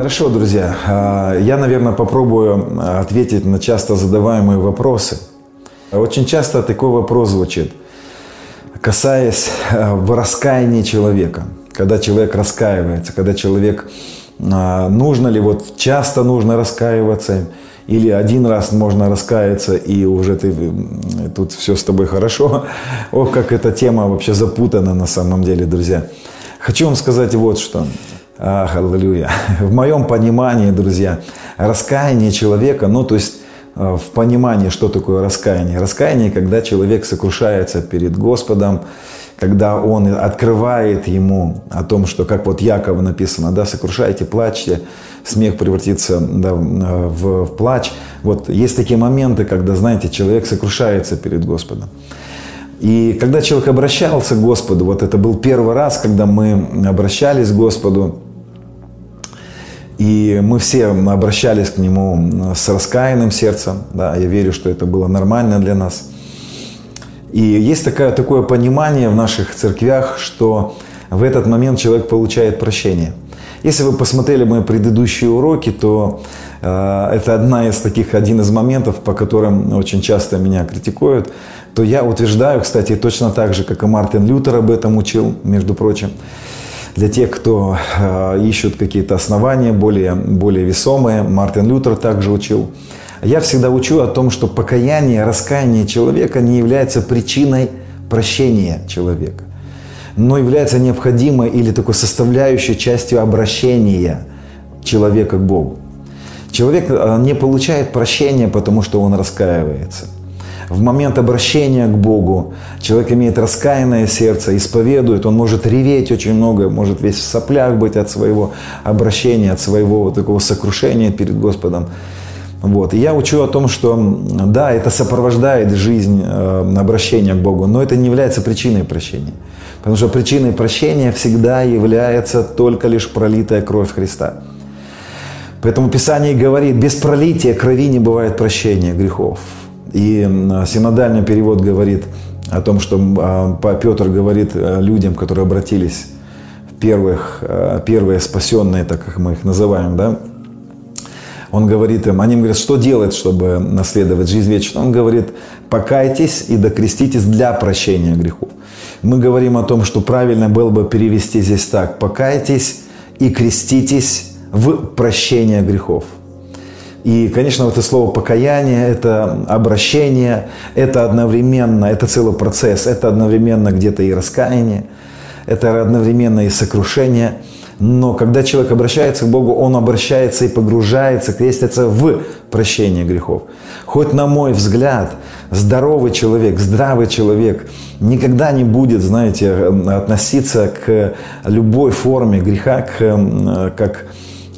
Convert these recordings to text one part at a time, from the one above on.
Хорошо, друзья. А, я, наверное, попробую ответить на часто задаваемые вопросы. Очень часто такой вопрос звучит, касаясь а, раскаяния человека. Когда человек раскаивается, когда человек, а, нужно ли, вот часто нужно раскаиваться, или один раз можно раскаяться, и уже ты, тут все с тобой хорошо. Ох, как эта тема вообще запутана на самом деле, друзья. Хочу вам сказать вот что. Ах, аллилуйя. В моем понимании, друзья, раскаяние человека, ну, то есть э, в понимании, что такое раскаяние. Раскаяние, когда человек сокрушается перед Господом, когда он открывает ему о том, что, как вот Якова написано, да, сокрушайте, плачьте, смех превратится да, в, в плач. Вот есть такие моменты, когда, знаете, человек сокрушается перед Господом. И когда человек обращался к Господу, вот это был первый раз, когда мы обращались к Господу, и мы все обращались к Нему с раскаянным сердцем, да, я верю, что это было нормально для нас – и есть такое, такое понимание в наших церквях, что в этот момент человек получает прощение. Если вы посмотрели мои предыдущие уроки, то э, это одна из таких, один из моментов, по которым очень часто меня критикуют, то я утверждаю, кстати, точно так же, как и Мартин Лютер об этом учил, между прочим, для тех, кто э, ищут какие-то основания более, более весомые, Мартин Лютер также учил, я всегда учу о том, что покаяние, раскаяние человека не является причиной прощения человека, но является необходимой или такой составляющей частью обращения человека к Богу. Человек э, не получает прощения, потому что он раскаивается. В момент обращения к Богу человек имеет раскаянное сердце, исповедует, он может реветь очень много, может весь в соплях быть от своего обращения, от своего вот такого сокрушения перед Господом. Вот. И я учу о том, что да, это сопровождает жизнь э, обращения к Богу, но это не является причиной прощения. Потому что причиной прощения всегда является только лишь пролитая кровь Христа. Поэтому Писание говорит, без пролития крови не бывает прощения грехов. И синодальный перевод говорит о том, что э, Петр говорит э, людям, которые обратились, первых, э, первые спасенные, так как мы их называем, да, он говорит им, они говорят, что делать, чтобы наследовать жизнь вечную? Он говорит, покайтесь и докреститесь для прощения грехов. Мы говорим о том, что правильно было бы перевести здесь так, покайтесь и креститесь в прощение грехов. И, конечно, вот это слово покаяние, это обращение, это одновременно, это целый процесс, это одновременно где-то и раскаяние, это одновременно и сокрушение – но когда человек обращается к Богу, он обращается и погружается, крестится в прощение грехов. Хоть на мой взгляд, здоровый человек, здравый человек никогда не будет, знаете, относиться к любой форме греха к, как,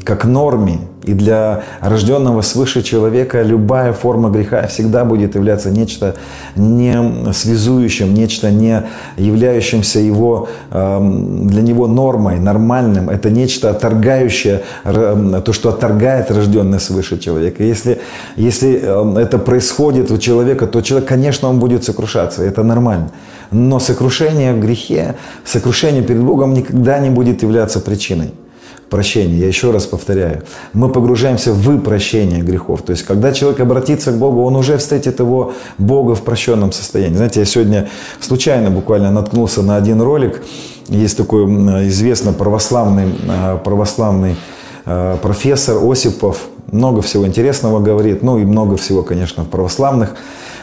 как норме, и для рожденного свыше человека любая форма греха всегда будет являться нечто не связующим, нечто не являющимся его, эм, для него нормой, нормальным. Это нечто отторгающее, то, что отторгает рожденный свыше человека. Если, если эм, это происходит у человека, то человек, конечно, он будет сокрушаться. Это нормально. Но сокрушение в грехе, сокрушение перед Богом никогда не будет являться причиной прощения. Я еще раз повторяю, мы погружаемся в прощение грехов. То есть, когда человек обратится к Богу, он уже встретит его Бога в прощенном состоянии. Знаете, я сегодня случайно буквально наткнулся на один ролик. Есть такой известный православный, а, православный а, профессор Осипов. Много всего интересного говорит, ну и много всего, конечно, православных.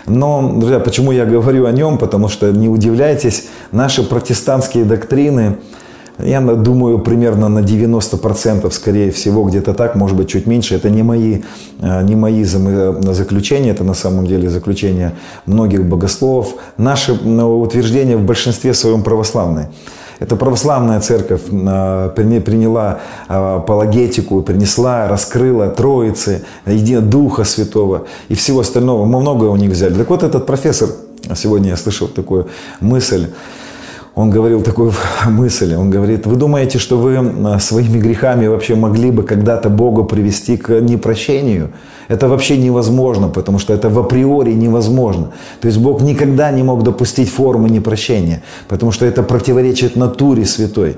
Но, друзья, почему я говорю о нем? Потому что, не удивляйтесь, наши протестантские доктрины, я думаю, примерно на 90%, скорее всего, где-то так, может быть, чуть меньше. Это не мои, э, не мои э, заключения, это на самом деле заключения многих богословов. Наши э, утверждения в большинстве своем православные. Это православная церковь приняла апологетику, принесла, раскрыла Троицы, Духа Святого и всего остального. Мы многое у них взяли. Так вот, этот профессор, сегодня я слышал такую мысль, он говорил такую мысль, он говорит, вы думаете, что вы своими грехами вообще могли бы когда-то Бога привести к непрощению? Это вообще невозможно, потому что это в априори невозможно. То есть Бог никогда не мог допустить формы непрощения, потому что это противоречит натуре святой.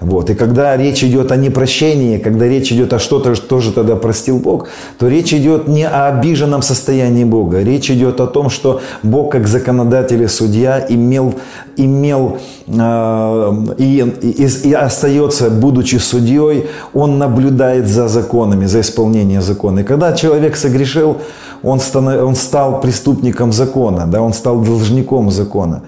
Вот. И когда речь идет о непрощении, когда речь идет о что-то, что же тогда простил Бог, то речь идет не о обиженном состоянии Бога. Речь идет о том, что Бог как законодатель и судья имел, имел э, и, и, и остается, будучи судьей, он наблюдает за законами, за исполнением закона. И когда человек согрешил, он, станов, он стал преступником закона, да, он стал должником закона.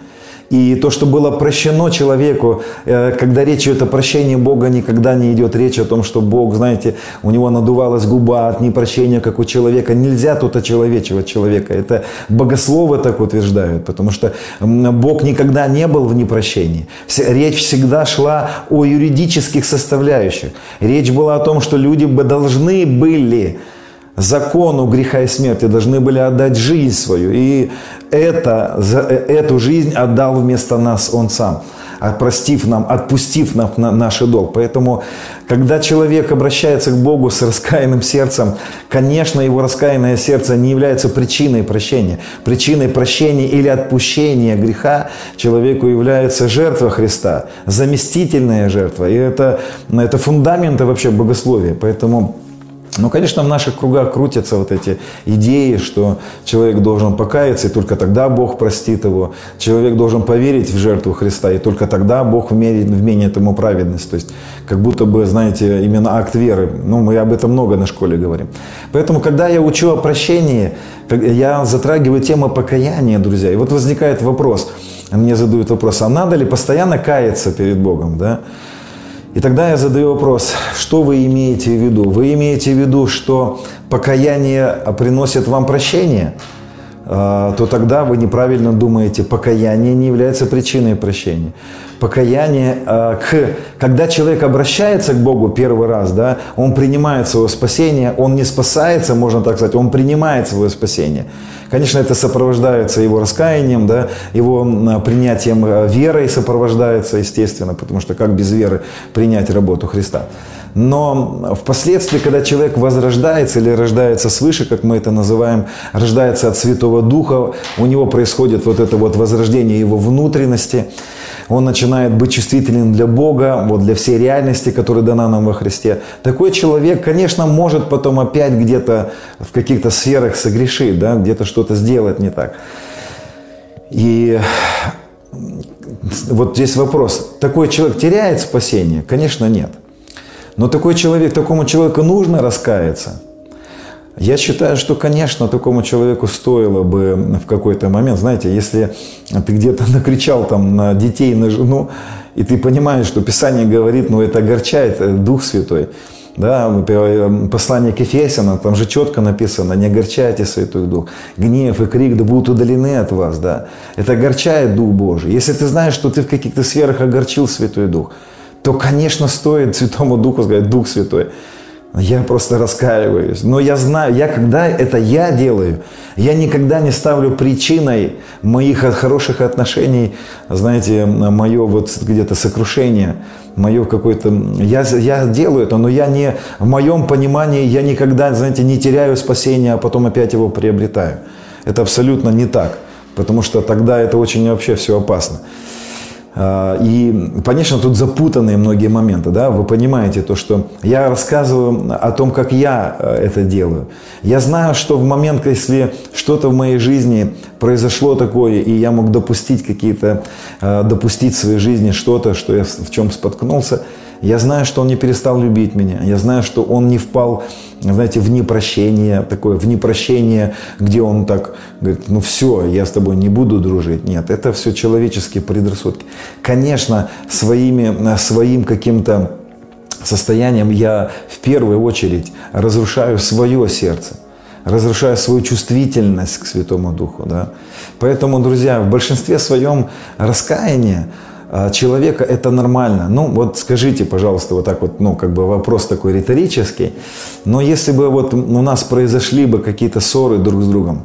И то, что было прощено человеку, э, когда речь идет о прощении Бога, никогда не идет речь о том, что Бог, знаете, у него надувалась губа от непрощения, как у человека. Нельзя тут очеловечивать человека. Это богословы так утверждают, потому что Бог никогда не был в непрощении. Речь всегда шла о юридических составляющих. Речь была о том, что люди бы должны были закону греха и смерти должны были отдать жизнь свою. И это, за, э, эту жизнь отдал вместо нас Он сам, простив нам, отпустив нам на наш долг. Поэтому, когда человек обращается к Богу с раскаянным сердцем, конечно, его раскаянное сердце не является причиной прощения. Причиной прощения или отпущения греха человеку является жертва Христа, заместительная жертва. И это, это фундаменты вообще богословия. Поэтому ну, конечно, в наших кругах крутятся вот эти идеи, что человек должен покаяться, и только тогда Бог простит его. Человек должен поверить в жертву Христа, и только тогда Бог вменит, вменит ему праведность. То есть, как будто бы, знаете, именно акт веры. Ну, мы об этом много на школе говорим. Поэтому, когда я учу о прощении, я затрагиваю тему покаяния, друзья. И вот возникает вопрос, мне задают вопрос, а надо ли постоянно каяться перед Богом, да? И тогда я задаю вопрос, что вы имеете в виду? Вы имеете в виду, что покаяние приносит вам прощение? А, то тогда вы неправильно думаете, покаяние не является причиной прощения. Покаяние, а, к, когда человек обращается к Богу первый раз, да, он принимает свое спасение, он не спасается, можно так сказать, он принимает свое спасение. Конечно, это сопровождается его раскаянием, да, его принятием э, верой сопровождается, естественно, потому что как без веры принять работу Христа. Но впоследствии, когда человек возрождается или рождается свыше, как мы это называем, рождается от Святого Духа, у него происходит вот это вот возрождение его внутренности, он начинает быть чувствительным для Бога, вот для всей реальности, которая дана нам во Христе. Такой человек, конечно, может потом опять где-то в каких-то сферах согрешить, да, где-то что-то сделать не так. И вот здесь вопрос, такой человек теряет спасение? Конечно, нет. Но такой человек, такому человеку нужно раскаяться – я считаю, что, конечно, такому человеку стоило бы в какой-то момент, знаете, если ты где-то накричал там на детей, на жену, и ты понимаешь, что Писание говорит, ну это огорчает э, Дух Святой. Да, послание к Ефесянам, там же четко написано, не огорчайте Святой Дух. Гнев и крик да будут удалены от вас, да. Это огорчает Дух Божий. Если ты знаешь, что ты в каких-то сферах огорчил Святой Дух, то, конечно, стоит Святому Духу сказать, Дух Святой, я просто раскаиваюсь. Но я знаю, я когда это я делаю, я никогда не ставлю причиной моих хороших отношений, знаете, мое вот где-то сокрушение, мое какое-то... Я, я делаю это, но я не... В моем понимании я никогда, знаете, не теряю спасения, а потом опять его приобретаю. Это абсолютно не так, потому что тогда это очень вообще все опасно. А, и, конечно, тут запутанные многие моменты, да, вы понимаете то, что я рассказываю о том, как я э, это делаю. Я знаю, что в момент, если что-то в моей жизни произошло такое, и я мог допустить какие-то, э, допустить в своей жизни что-то, что я в чем споткнулся, я знаю, что он не перестал любить меня. Я знаю, что он не впал, знаете, в непрощение, такое в непрощение, где он так говорит, ну все, я с тобой не буду дружить. Нет, это все человеческие предрассудки. Конечно, своими, своим каким-то состоянием я в первую очередь разрушаю свое сердце разрушаю свою чувствительность к Святому Духу. Да? Поэтому, друзья, в большинстве своем раскаяние человека это нормально. Ну, вот скажите, пожалуйста, вот так вот, ну, как бы вопрос такой риторический. Но если бы вот у нас произошли бы какие-то ссоры друг с другом,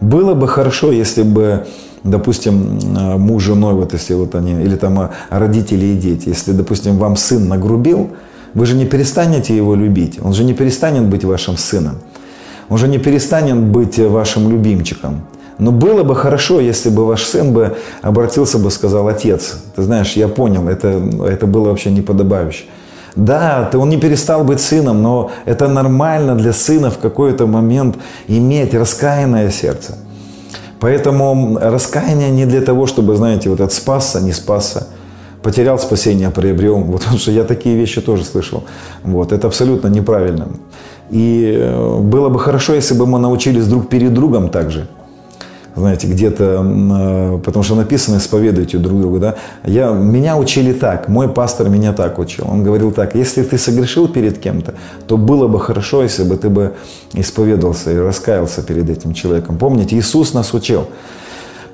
было бы хорошо, если бы, допустим, а, муж с женой, вот если вот они, или там а, родители и дети, если, допустим, вам сын нагрубил, вы же не перестанете его любить, он же не перестанет быть вашим сыном, он же не перестанет быть вашим любимчиком. Но было бы хорошо, если бы ваш сын бы обратился бы, сказал, отец, ты знаешь, я понял, это, это было вообще неподобающе. Да, он не перестал быть сыном, но это нормально для сына в какой-то момент иметь раскаянное сердце. Поэтому раскаяние не для того, чтобы, знаете, вот от спасся, не спасся, потерял спасение, приобрел. Вот потому что я такие вещи тоже слышал. Вот, это абсолютно неправильно. И э, было бы хорошо, если бы мы научились друг перед другом также знаете, где-то, э, потому что написано «исповедуйте друг друга», да. Я, меня учили так, мой пастор меня так учил. Он говорил так, если ты согрешил перед кем-то, то было бы хорошо, если бы ты бы исповедовался и раскаялся перед этим человеком. Помните, Иисус нас учил.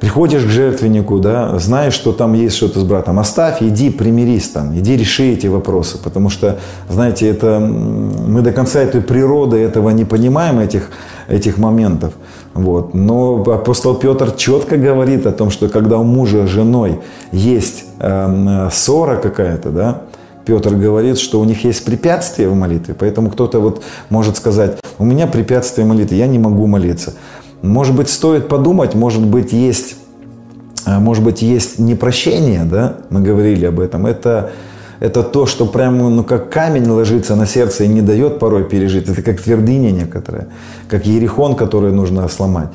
Приходишь к жертвеннику, да, знаешь, что там есть что-то с братом, оставь, иди, примирись там, иди реши эти вопросы, потому что, знаете, это, мы до конца этой природы этого не понимаем, этих, этих моментов. Вот. Но апостол Петр четко говорит о том, что когда у мужа с женой есть э, ссора какая-то, да, Петр говорит, что у них есть препятствия в молитве, поэтому кто-то вот может сказать, у меня препятствие в молитве, я не могу молиться. Может быть, стоит подумать, может быть, есть, э, может быть, есть непрощение, да, мы говорили об этом, это это то, что прямо ну, как камень ложится на сердце и не дает порой пережить. Это как твердыня некоторая, как ерехон, который нужно сломать.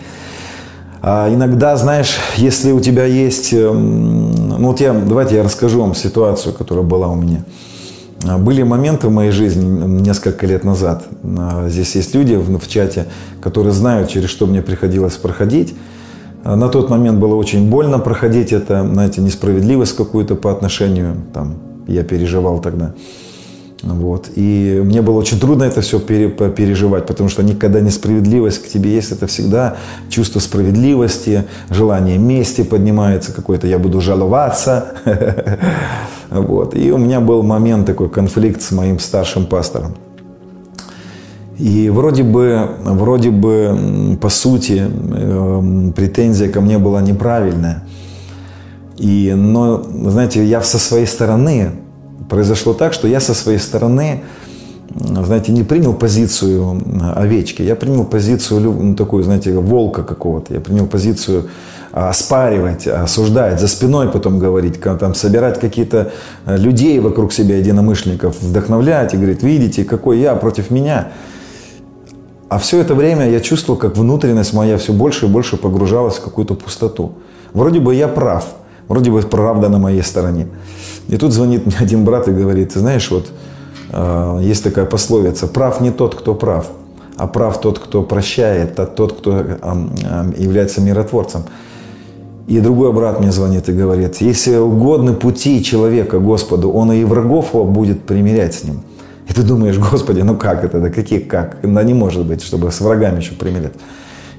А иногда, знаешь, если у тебя есть... Эм, ну вот я, давайте я расскажу вам ситуацию, которая была у меня. А, были моменты в моей жизни несколько лет назад. А, здесь есть люди в, чате, которые знают, через что мне приходилось проходить. На тот момент было очень больно проходить это, знаете, несправедливость какую-то по отношению там, я переживал тогда. Вот. И мне было очень трудно это все переживать, потому что никогда несправедливость к тебе есть, это всегда чувство справедливости, желание мести поднимается какое-то, я буду жаловаться. Вот. И у меня был момент такой, конфликт с моим старшим пастором. И вроде бы, вроде бы, по сути, эм, претензия ко мне была неправильная – и, но, знаете, я со своей стороны, произошло так, что я со своей стороны, знаете, не принял позицию овечки, я принял позицию ну, такую, знаете, волка какого-то, я принял позицию оспаривать, осуждать, за спиной потом говорить, там, собирать какие-то э, людей вокруг себя, единомышленников, вдохновлять и говорить, видите, какой я против меня. А все это время я чувствовал, как внутренность моя все больше и больше погружалась в какую-то пустоту. Вроде бы я прав – Вроде бы правда на моей стороне. И тут звонит мне один брат и говорит, ты знаешь, вот э, есть такая пословица, прав не тот, кто прав, а прав тот, кто прощает, а тот, кто э, э, является миротворцем. И другой брат мне звонит и говорит, если угодны пути человека Господу, он и врагов его будет примирять с ним. И ты думаешь, Господи, ну как это, да каких как? Да не может быть, чтобы с врагами еще примирять.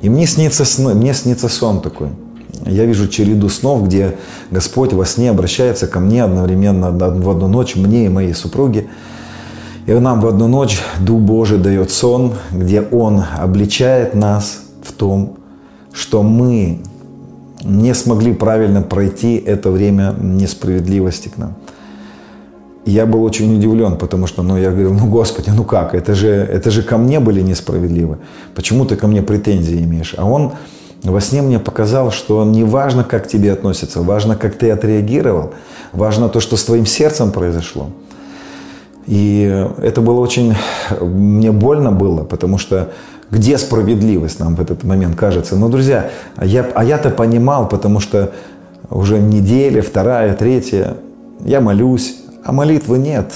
И мне снится, мне снится сон такой – я вижу череду снов, где Господь во сне обращается ко мне одновременно в одну ночь, мне и моей супруге. И нам в одну ночь Дух Божий дает сон, где Он обличает нас в том, что мы не смогли правильно пройти это время несправедливости к нам. я был очень удивлен, потому что, ну, я говорил, ну, Господи, ну как, это же, это же ко мне были несправедливы. Почему ты ко мне претензии имеешь? А он во сне мне показал, что не важно, как к тебе относятся, важно, как ты отреагировал, важно то, что с твоим сердцем произошло. И это было очень... Мне больно было, потому что где справедливость нам в этот момент кажется? Ну, друзья, я, а я-то понимал, потому что уже неделя, вторая, третья, я молюсь, а молитвы нет.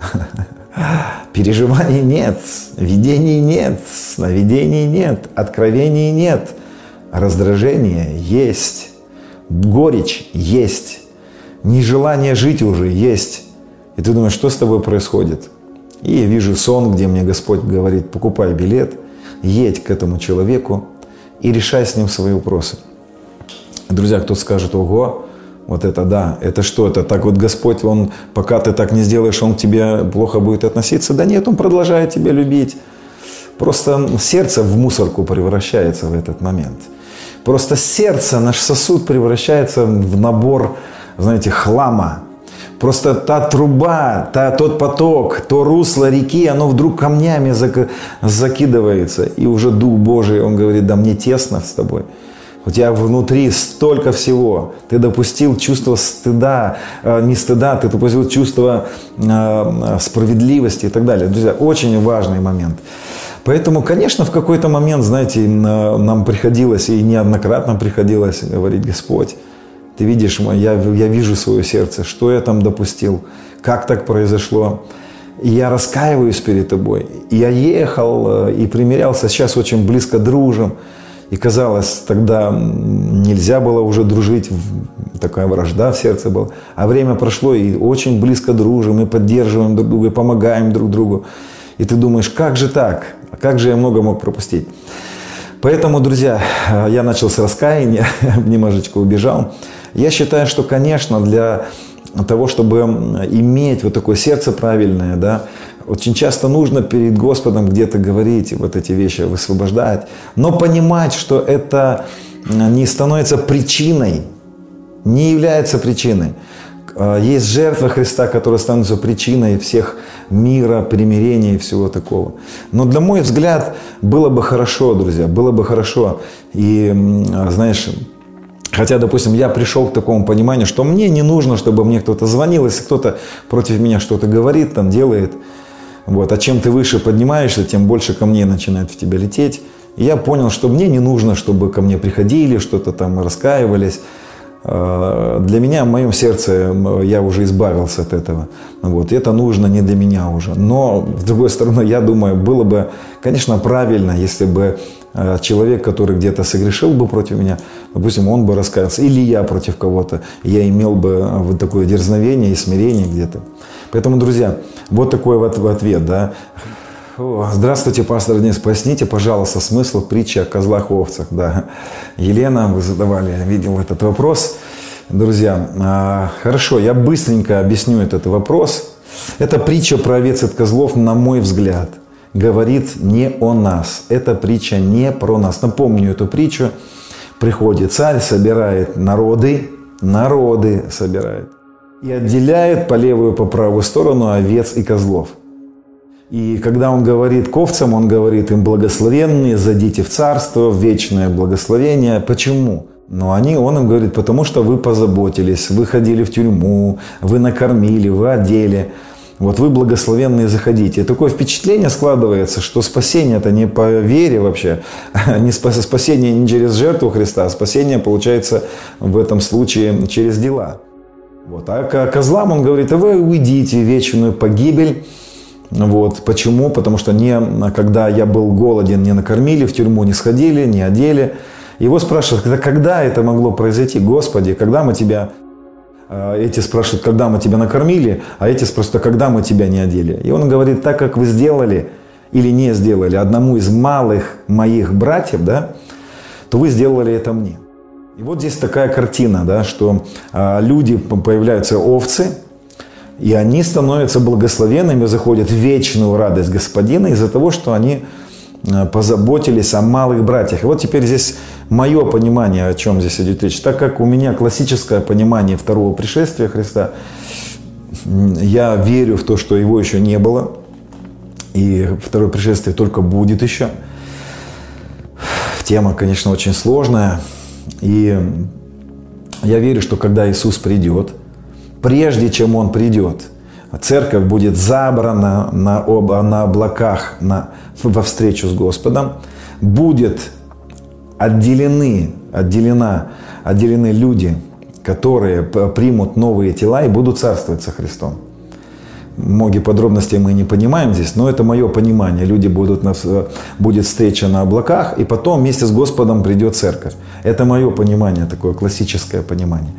Переживаний нет, видений нет, сновидений нет, откровений нет – Раздражение есть, горечь есть, нежелание жить уже есть. И ты думаешь, что с тобой происходит? И я вижу сон, где мне Господь говорит, покупай билет, едь к этому человеку и решай с ним свои вопросы. Друзья, кто скажет, ого, вот это да, это что, это так вот Господь, Он, пока ты так не сделаешь, Он к тебе плохо будет относиться. Да нет, Он продолжает тебя любить. Просто сердце в мусорку превращается в этот момент – Просто сердце, наш сосуд превращается в набор, знаете, хлама. Просто та труба, та, тот поток, то русло реки, оно вдруг камнями зак, закидывается. И уже Дух Божий, он говорит, да мне тесно с тобой. У тебя внутри столько всего. Ты допустил чувство стыда, э, не стыда, ты допустил чувство э, справедливости и так далее. Друзья, очень важный момент. Поэтому, конечно, в какой-то момент, знаете, нам приходилось, и неоднократно приходилось говорить, Господь, ты видишь, я, я вижу свое сердце, что я там допустил, как так произошло. И я раскаиваюсь перед тобой. Я ехал э, и примирялся, сейчас очень близко дружим. И казалось, тогда нельзя было уже дружить, такая вражда в сердце была. А время прошло, и очень близко дружим, и поддерживаем друг друга, и помогаем друг другу. И ты думаешь, как же так? Как же я много мог пропустить? Поэтому, друзья, я начал с раскаяния, немножечко убежал. Я считаю, что, конечно, для того, чтобы иметь вот такое сердце правильное, да, очень часто нужно перед Господом где-то говорить вот эти вещи, высвобождать, но понимать, что это не становится причиной, не является причиной. А, есть жертва Христа, которая становится причиной всех мира, примирения и всего такого. Но для мой взгляд было бы хорошо, друзья, было бы хорошо. И, знаешь, Хотя, допустим, я пришел к такому пониманию, что мне не нужно, чтобы мне кто-то звонил, если кто-то против меня что-то говорит, там делает. Вот. А чем ты выше поднимаешься, тем больше камней начинает в тебя лететь. И я понял, что мне не нужно, чтобы ко мне приходили, что-то там раскаивались. А, для меня, в моем сердце, я уже избавился от этого. Вот. И это нужно не для меня уже. Но, с другой стороны, я думаю, было бы, конечно, правильно, если бы а, человек, который где-то согрешил бы против меня, допустим, он бы раскаялся, или я против кого-то, я имел бы вот такое дерзновение и смирение где-то. Поэтому, друзья, вот такой вот ответ, да. Здравствуйте, пастор Денис, поясните, пожалуйста, смысл притчи о козлах и овцах. Да. Елена, вы задавали, я видел этот вопрос. Друзья, а, хорошо, я быстренько объясню этот вопрос. Это притча про овец и козлов, на мой взгляд, говорит не о нас. Эта притча не про нас. Напомню эту притчу. Приходит царь, собирает народы, народы собирает и отделяет по левую, по правую сторону овец и козлов. И когда он говорит к овцам, он говорит им благословенные, зайдите в царство, в вечное благословение. Почему? Но они, он им говорит, потому что вы позаботились, вы ходили в тюрьму, вы накормили, вы одели. Вот вы благословенные заходите. И такое впечатление складывается, что спасение это не по вере вообще, не спасение не через жертву Христа, а спасение получается в этом случае через дела. Вот. А козлам он говорит, а вы уйдите в вечную погибель. Вот. Почему? Потому что не, когда я был голоден, не накормили, в тюрьму не сходили, не одели. Его спрашивают, когда это могло произойти? Господи, когда мы тебя... А, эти спрашивают, когда мы тебя накормили, а эти спрашивают, а когда мы тебя не одели? И он говорит, так как вы сделали или не сделали одному из малых моих братьев, да, то вы сделали это мне. И вот здесь такая картина, да, что а, люди, появляются овцы, и они становятся благословенными, заходят в вечную радость Господина из-за того, что они а, позаботились о малых братьях. И вот теперь здесь мое понимание, о чем здесь идет речь. Так как у меня классическое понимание второго пришествия Христа, я верю в то, что его еще не было, и второе пришествие только будет еще. Тема, конечно, очень сложная. И я верю, что когда Иисус придет, прежде чем Он придет, церковь будет забрана на, на облаках на, во встречу с Господом, будет отделены, отделена, отделены люди, которые примут новые тела и будут царствовать со Христом. Многие подробности мы не понимаем здесь, но это мое понимание. Люди будут на, будет встреча на облаках, и потом вместе с Господом придет церковь. Это мое понимание, такое классическое понимание.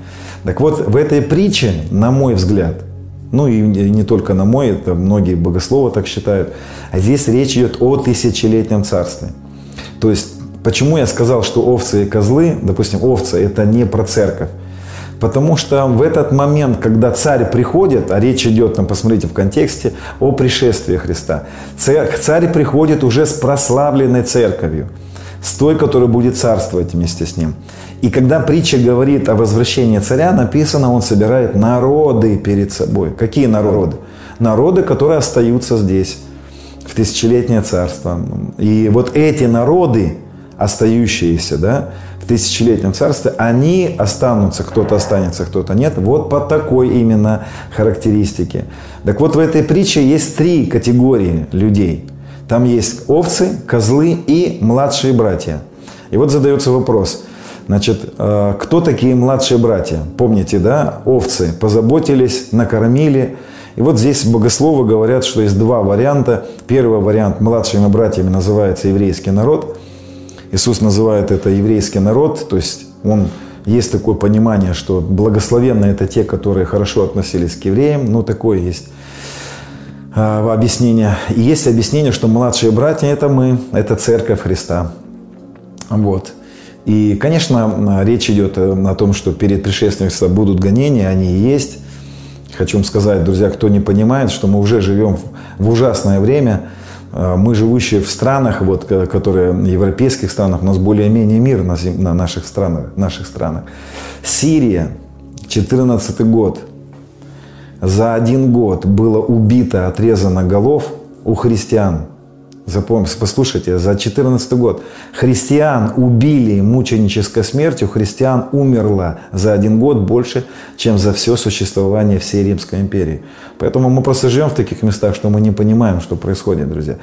Так вот, в этой притче, на мой взгляд, ну и не только на мой, это многие богословы так считают, а здесь речь идет о тысячелетнем царстве. То есть, почему я сказал, что овцы и козлы, допустим, овцы это не про церковь, Потому что в этот момент, когда царь приходит, а речь идет, там, посмотрите в контексте, о пришествии Христа, царь, приходит уже с прославленной церковью, с той, которая будет царствовать вместе с ним. И когда притча говорит о возвращении царя, написано, он собирает народы перед собой. Какие народы? Народы, которые остаются здесь, в тысячелетнее царство. И вот эти народы, остающиеся, да, тысячелетнем царстве, они останутся, кто-то останется, кто-то нет. Вот по такой именно характеристике. Так вот, в этой притче есть три категории людей. Там есть овцы, козлы и младшие братья. И вот задается вопрос, значит, э, кто такие младшие братья? Помните, да, овцы позаботились, накормили, и вот здесь богословы говорят, что есть два варианта. Первый вариант младшими братьями называется еврейский народ. Иисус называет это еврейский народ, то есть он есть такое понимание, что благословенные это те, которые хорошо относились к евреям. Ну, такое есть а, объяснение. И есть объяснение, что младшие братья – это мы, это церковь Христа. Вот. И, конечно, речь идет о том, что перед пришествием будут гонения, они и есть. Хочу вам сказать, друзья, кто не понимает, что мы уже живем в ужасное время. А, мы, живущие в странах, вот, которые в европейских странах, у нас более-менее мир на, на наших, странах, наших странах. Сирия, 14 год. За один год было убито, отрезано голов у христиан Запомните, послушайте, за 14 год христиан убили мученической смертью, христиан умерло за один год больше, чем за все существование всей Римской империи. Поэтому мы просто живем в таких местах, что мы не понимаем, что происходит, друзья.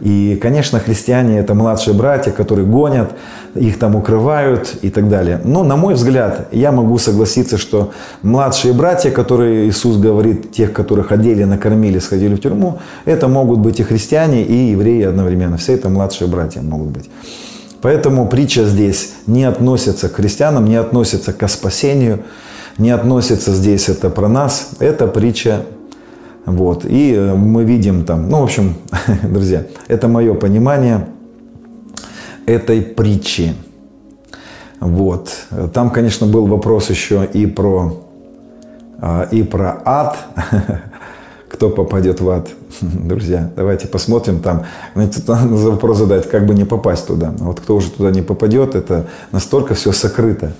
И, конечно, христиане – это младшие братья, которые гонят, их там укрывают и так далее. Но, на мой взгляд, я могу согласиться, что младшие братья, которые Иисус говорит, тех, которых одели, накормили, сходили в тюрьму, это могут быть и христиане, и евреи одновременно. Все это младшие братья могут быть. Поэтому притча здесь не относится к христианам, не относится к спасению, не относится здесь это про нас. Это притча вот. И мы видим там, ну, в общем, друзья, это мое понимание этой притчи. Вот. Там, конечно, был вопрос еще и про, а, и про ад. Кто попадет в ад? Друзья, давайте посмотрим там. Знаете, вопрос задать, как бы не попасть туда. Вот кто уже туда не попадет, это настолько все сокрыто.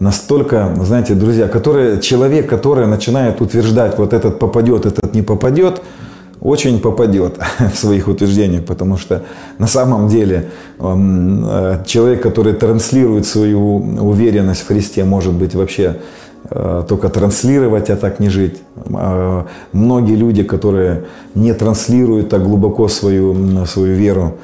Настолько, знаете, друзья, который, человек, который начинает утверждать, вот этот попадет, этот не попадет – очень попадет в своих утверждениях, потому что на самом деле э, человек, который транслирует свою уверенность в Христе, может быть вообще только транслировать, а так не жить. А многие люди, которые не транслируют так глубоко свою, свою веру,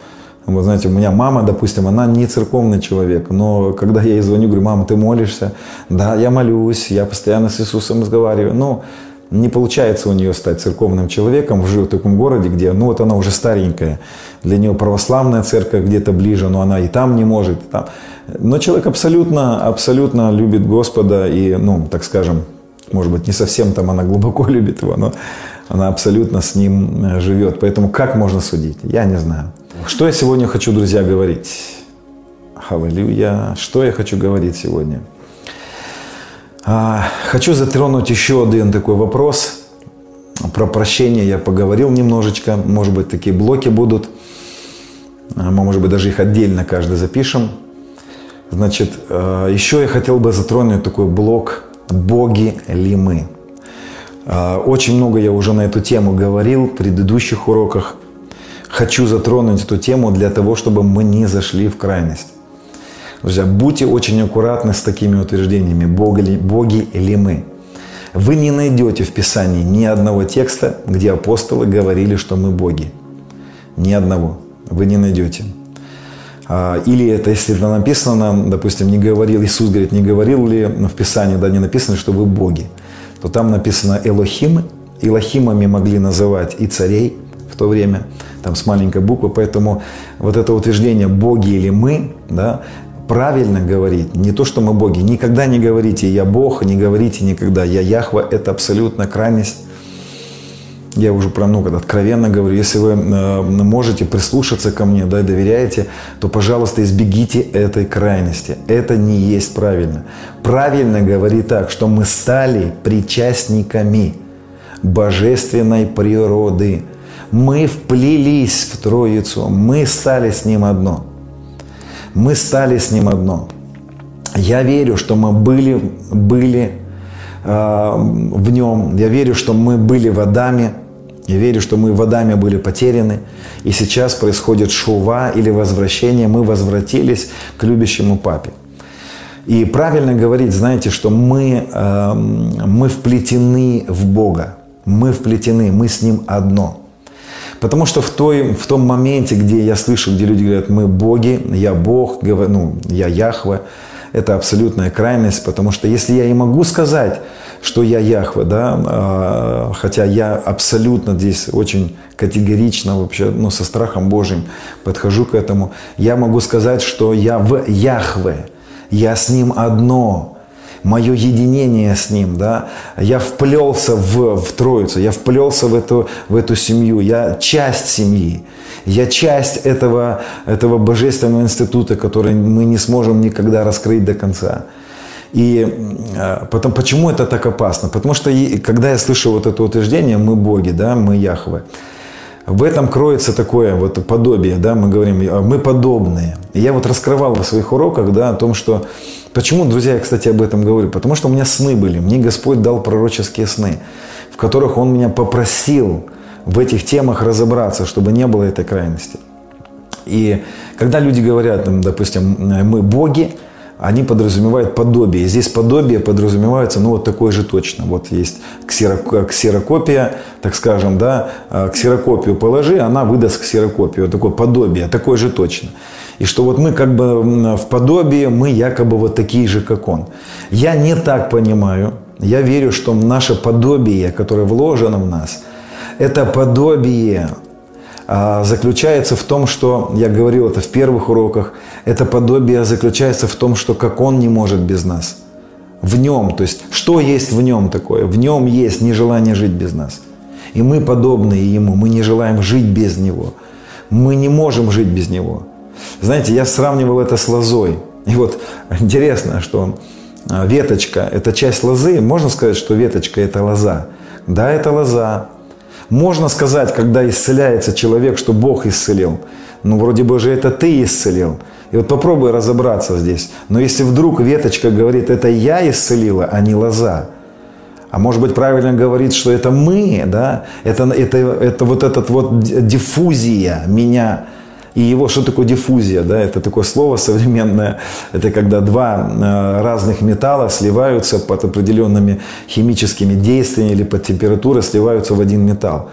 вы знаете, у меня мама, допустим, она не церковный человек, но когда я ей звоню, говорю, мама, ты молишься? Да, я молюсь, я постоянно с Иисусом разговариваю. Ну, не получается у нее стать церковным человеком в таком городе, где, ну вот она уже старенькая, для нее православная церковь где-то ближе, но она и там не может. Там. Но человек абсолютно, абсолютно любит Господа и, ну, так скажем, может быть, не совсем там она глубоко любит его, но она абсолютно с ним э, живет. Поэтому как можно судить? Я не знаю. Что я сегодня хочу, друзья, говорить? Аллилуйя. Что я хочу говорить сегодня? А, хочу затронуть еще один такой вопрос. Про прощение я поговорил немножечко. Может быть, такие блоки будут. А, мы, может быть, даже их отдельно каждый запишем. Значит, а, еще я хотел бы затронуть такой блок «Боги ли мы?». Очень много я уже на эту тему говорил в предыдущих уроках. Хочу затронуть эту тему для того, чтобы мы не зашли в крайность. Друзья, будьте очень аккуратны с такими утверждениями, боги ли, боги ли мы. Вы не найдете в Писании ни одного текста, где апостолы говорили, что мы боги. Ни одного. Вы не найдете. А, или это, если это написано, допустим, не говорил, Иисус говорит, не говорил ли в Писании, да, не написано, что вы боги, то там написано Элохимы. Элохимами могли называть и царей в то время, там с маленькой буквы, поэтому вот это утверждение «боги» или «мы», да, правильно говорить, не то, что мы боги. Никогда не говорите «я Бог», не говорите никогда «я Яхва». Это абсолютно крайность. Я уже про ну, откровенно говорю, если вы э, можете прислушаться ко мне, да, доверяете, то, пожалуйста, избегите этой крайности. Это не есть правильно. Правильно говорить так, что мы стали причастниками божественной природы. Мы вплелись в Троицу, мы стали с Ним одно – мы стали с Ним одно. Я верю, что мы были, были э, в Нем. Я верю, что мы были в Адаме. Я верю, что мы в Адаме были потеряны. И сейчас происходит шува или возвращение. Мы возвратились к любящему Папе. И правильно говорить, знаете, что мы, э, мы вплетены в Бога. Мы вплетены, мы с Ним одно. Потому что в, той, в том моменте, где я слышу, где люди говорят, мы боги, я Бог, ну, я Яхве, это абсолютная крайность, потому что если я и могу сказать, что я Яхве, да, а, хотя я абсолютно здесь очень категорично вообще, ну, со страхом Божьим подхожу к этому, я могу сказать, что я в Яхве, я с Ним одно, мое единение с Ним, да, я вплелся в, в Троицу, я вплелся в эту, в эту семью, я часть семьи, я часть этого, этого божественного института, который мы не сможем никогда раскрыть до конца. И а, потом, почему это так опасно? Потому что когда я слышу вот это утверждение, мы боги, да, мы Яхве, в этом кроется такое вот подобие, да, мы говорим, «А мы подобные. И я вот раскрывал в своих уроках, да, о том, что... Почему, друзья, я, кстати, об этом говорю? Потому что у меня сны были. Мне Господь дал пророческие сны, в которых Он меня попросил в этих темах разобраться, чтобы не было этой крайности. И когда люди говорят, допустим, мы боги, они подразумевают подобие. Здесь подобие подразумевается, ну, вот такое же точно. Вот есть ксерокопия, так скажем, да, а, ксерокопию положи, она выдаст ксерокопию. Такое подобие, такое же точно. И что вот мы как бы в подобии, мы якобы вот такие же, как он. Я не так понимаю. Я верю, что наше подобие, которое вложено в нас, это подобие заключается в том, что, я говорил это в первых уроках, это подобие заключается в том, что как Он не может без нас. В Нем, то есть что есть в Нем такое? В Нем есть нежелание жить без нас. И мы подобные Ему, мы не желаем жить без Него. Мы не можем жить без Него. Знаете, я сравнивал это с лозой. И вот интересно, что а, веточка – это часть лозы. Можно сказать, что веточка – это лоза. Да, это лоза. Можно сказать, когда исцеляется человек, что Бог исцелил. Ну, вроде бы же это ты исцелил. И вот попробуй разобраться здесь. Но если вдруг веточка говорит, это я исцелила, а не лоза, а может быть правильно говорит, что это мы, да, это, это, это вот этот вот диффузия меня и его, что такое диффузия? Да? Это такое слово современное. Это когда два э, разных металла сливаются под определенными химическими действиями или под температурой сливаются в один металл.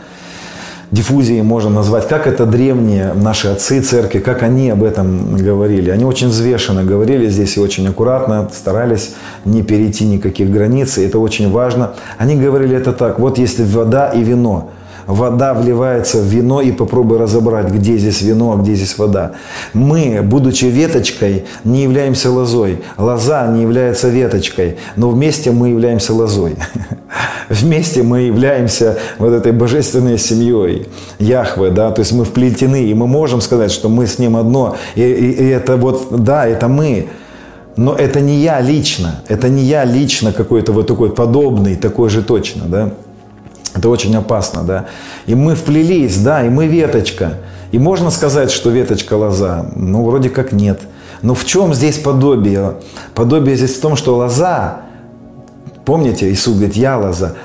Диффузией можно назвать, как это древние наши отцы церкви, как они об этом говорили. Они очень взвешенно говорили здесь и очень аккуратно, старались не перейти никаких границ, и это очень важно. Они говорили это так, вот если вода и вино – вода вливается в вино и попробуй разобрать, где здесь вино, а где здесь вода. Мы, будучи веточкой, не являемся лозой. Лоза не является веточкой, но вместе мы являемся лозой. Вместе мы являемся вот этой божественной семьей Яхвы, да, то есть мы вплетены, и мы можем сказать, что мы с Ним одно. И, и, и это вот, да, это мы. Но это не я лично, это не я лично какой-то вот такой подобный, такой же точно, да. Это очень опасно, да. И мы вплелись, да, и мы веточка. И можно сказать, что веточка лоза? Ну, вроде как нет. Но в чем здесь подобие? Подобие здесь в том, что лоза, помните, Иисус говорит, я лоза.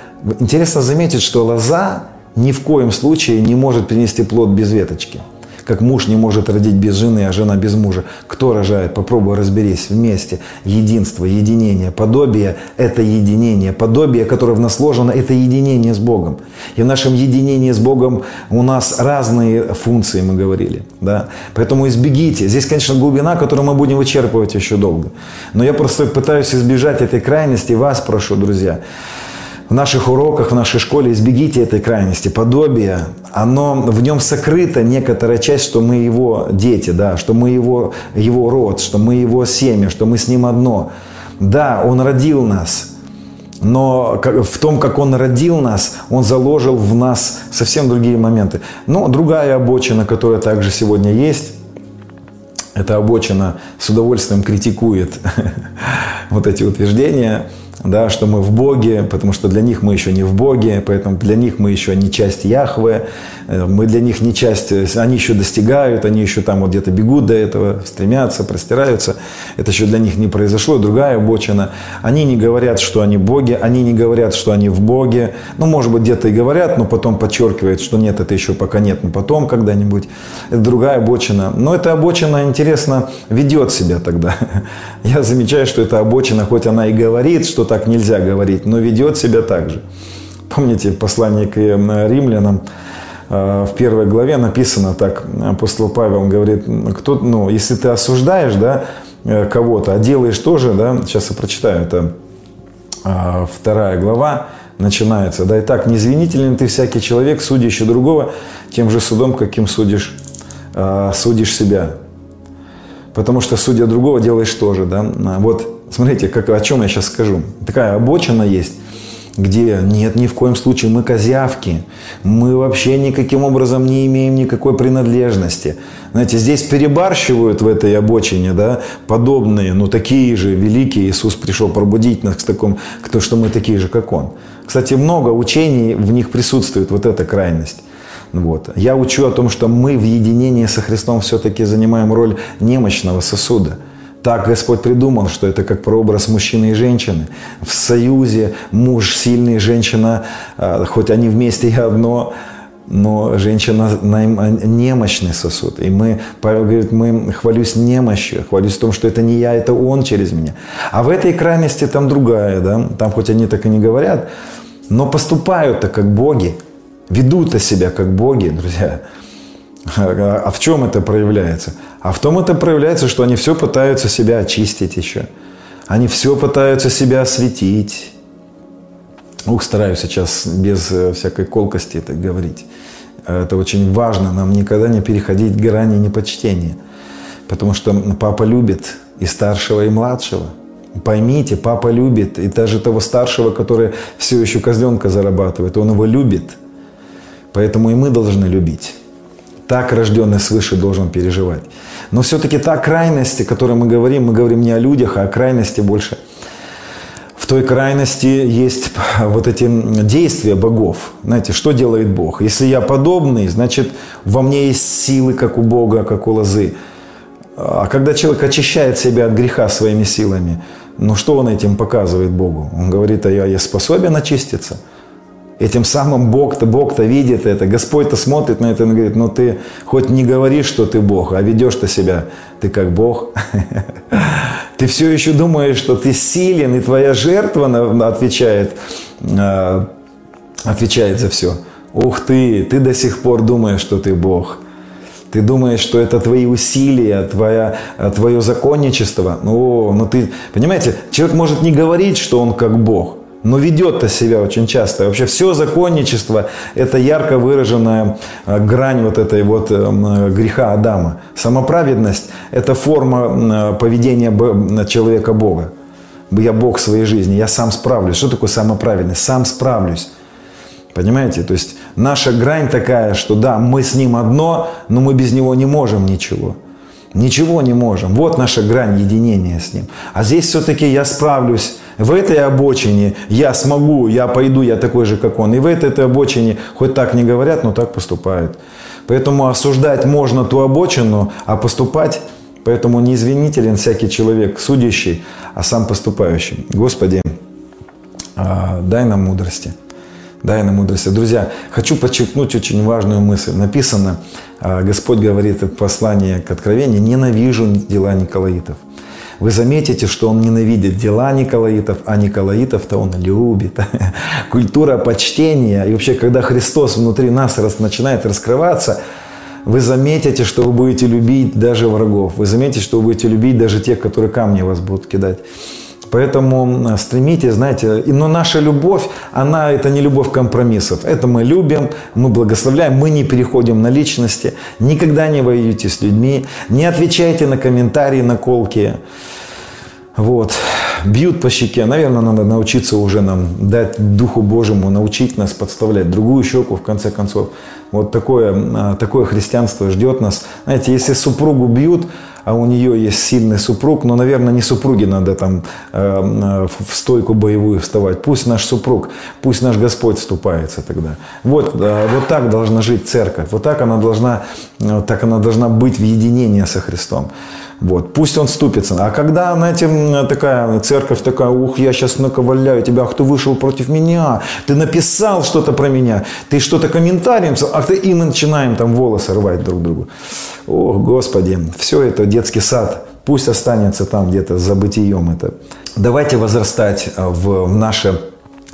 Интересно заметить, что лоза ни в коем случае не может принести плод без веточки – как муж не может родить без жены, а жена без мужа. Кто рожает? Попробуй разберись вместе. Единство, единение, подобие – это единение. Подобие, которое в нас сложено, это единение с Богом. И в нашем единении с Богом у нас разные функции, мы говорили. Да? Поэтому избегите. Здесь, конечно, глубина, которую мы будем вычерпывать еще долго. Но я просто пытаюсь избежать этой крайности. Вас прошу, друзья, в наших уроках, в нашей школе избегите этой крайности. Подобие, оно, в нем сокрыта некоторая часть, что мы его дети, да, что мы его, его род, что мы его семя, что мы с ним одно. Да, он родил нас, но в том, как он родил нас, он заложил в нас совсем другие моменты. Но другая обочина, которая также сегодня есть, эта обочина с удовольствием критикует вот эти утверждения – да, что мы в Боге, потому что для них мы еще не в Боге, поэтому для них мы еще не часть Яхве, э, мы для них не часть, они еще достигают, они еще там вот где-то бегут до этого, стремятся, простираются. Это еще для них не произошло, другая обочина. Они не говорят, что они боги, они не говорят, что они в Боге. Ну, может быть, где-то и говорят, но потом подчеркивают, что нет, это еще пока нет, но потом когда-нибудь. Это другая обочина. Но эта обочина, интересно, ведет себя тогда. Я замечаю, что эта обочина, хоть она и говорит, что так нельзя говорить, но ведет себя так же. Помните, в послании к римлянам э, в первой главе написано так, апостол Павел говорит, кто, ну, если ты осуждаешь, да, э, кого-то, а делаешь тоже, да, сейчас я прочитаю, это э, вторая глава, начинается, да, и так, не извинителен ты всякий человек, судящий другого, тем же судом, каким судишь, судишь себя. Потому что, судя другого, делаешь тоже, да. Вот смотрите, как, о чем я сейчас скажу. Такая обочина есть, где нет ни в коем случае мы козявки, мы вообще никаким образом не имеем никакой принадлежности. Знаете, здесь перебарщивают в этой обочине, да, подобные, но такие же великие. Иисус пришел пробудить нас к такому, к тому, что мы такие же, как Он. Кстати, много учений в них присутствует вот эта крайность. Вот. Я учу о том, что мы в единении со Христом все-таки занимаем роль немощного сосуда – так Господь придумал, что это как прообраз мужчины и женщины. В союзе муж сильный, женщина, а, хоть они вместе и одно, но женщина немощный сосуд. И мы, Павел говорит, мы хвалюсь немощью, хвалюсь в том, что это не я, это он через меня. А в этой крайности там другая, да? там хоть они так и не говорят, но поступают-то как боги, ведут себя как боги, друзья. А в чем это проявляется? А в том это проявляется, что они все пытаются себя очистить еще. Они все пытаются себя осветить. Ух, стараюсь сейчас без э, всякой колкости это говорить. Это очень важно, нам никогда не переходить грани непочтения. Потому что папа любит и старшего, и младшего. Поймите, папа любит, и даже того старшего, который все еще козленка зарабатывает, он его любит. Поэтому и мы должны любить. Так рожденный свыше должен переживать. Но все-таки та крайность, о которой мы говорим, мы говорим не о людях, а о крайности больше. В той крайности есть вот эти действия богов. Знаете, что делает Бог? Если я подобный, значит, во мне есть силы, как у Бога, как у лозы. А когда человек очищает себя от греха своими силами, ну что он этим показывает Богу? Он говорит, а я, я способен очиститься – Этим самым Бог-то Бог-то видит это, Господь-то смотрит на это и говорит, ну ты хоть не говоришь, что ты Бог, а ведешь-то себя, ты как Бог. Ты все еще думаешь, что ты силен, и твоя жертва отвечает, а, отвечает за все. Ух ты, ты до сих пор думаешь, что ты Бог. Ты думаешь, что это твои усилия, твоя, твое законничество. Ну, ну ты, понимаете, человек может не говорить, что он как Бог – но ведет-то себя очень часто. Вообще все законничество – это ярко выраженная э, грань вот этой вот э, греха Адама. Самоправедность – это форма э, поведения человека Бога. Я Бог своей жизни, я сам справлюсь. Что такое самоправедность? Сам справлюсь. Понимаете? То есть наша грань такая, что да, мы с ним одно, но мы без него не можем ничего. Ничего не можем. Вот наша грань единения с ним. А здесь все-таки я справлюсь в этой обочине я смогу, я пойду, я такой же, как он. И в этой, этой обочине, хоть так не говорят, но так поступают. Поэтому осуждать можно ту обочину, а поступать, поэтому не извинителен всякий человек, судящий, а сам поступающий. Господи, а, дай нам мудрости. Дай нам мудрости. Друзья, хочу подчеркнуть очень важную мысль. Написано, а, Господь говорит в послании к Откровению, ненавижу дела Николаитов вы заметите, что он ненавидит дела Николаитов, а Николаитов-то он любит. Культура почтения. И вообще, когда Христос внутри нас начинает раскрываться, вы заметите, что вы будете любить даже врагов. Вы заметите, что вы будете любить даже тех, которые камни вас будут кидать. Поэтому стремитесь, знаете, но наша любовь, она это не любовь компромиссов. Это мы любим, мы благословляем, мы не переходим на личности, никогда не воюете с людьми, не отвечайте на комментарии, на колки. Вот. Бьют по щеке. Наверное, надо научиться уже нам дать Духу Божьему, научить нас подставлять другую щеку, в конце концов. Вот такое, а, такое христианство ждет нас. Знаете, если супругу бьют, а у нее есть сильный супруг, но, наверное, не супруги надо там э, в стойку боевую вставать. Пусть наш супруг, пусть наш Господь вступается тогда. Вот, э, вот так должна жить церковь, вот так она должна, э, так она должна быть в единении со Христом. Вот. Пусть он ступится. А когда, знаете, такая церковь такая, ух, я сейчас наковаляю тебя, ах, ты вышел против меня, ты написал что-то про меня, ты что-то комментарием, ах, ты и мы начинаем там волосы рвать друг другу. Ох, Господи, все это детский сад. Пусть останется там где-то за это. Давайте возрастать а, в наше